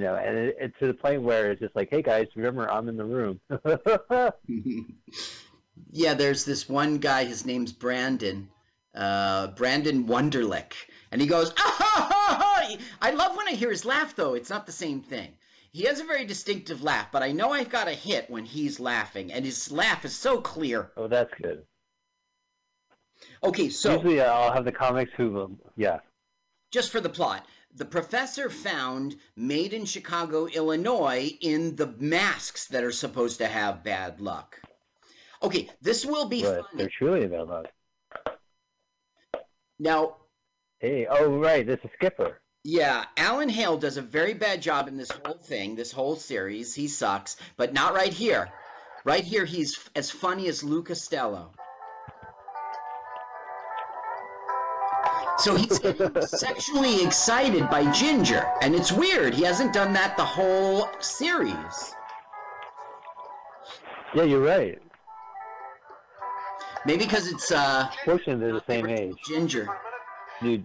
know, and it, it's to the point where it's just like, hey guys, remember I'm in the room. *laughs* yeah, there's this one guy. His name's Brandon. Uh, Brandon Wunderlich, and he goes, ah, I love when I hear his laugh, though. It's not the same thing. He has a very distinctive laugh, but I know I've got a hit when he's laughing, and his laugh is so clear. oh, that's good. Okay, so Usually uh, I'll have the comics who, um, yeah. just for the plot, the professor found made in Chicago, Illinois, in the masks that are supposed to have bad luck. Okay, this will be funny. they're truly bad luck. Now, Hey, oh right, this is Skipper. Yeah, Alan Hale does a very bad job in this whole thing, this whole series. He sucks, but not right here. Right here, he's f- as funny as Lou Costello. So he's *laughs* sexually excited by Ginger, and it's weird. He hasn't done that the whole series. Yeah, you're right. Maybe because it's uh Fortunately, they're the same age. Ginger. New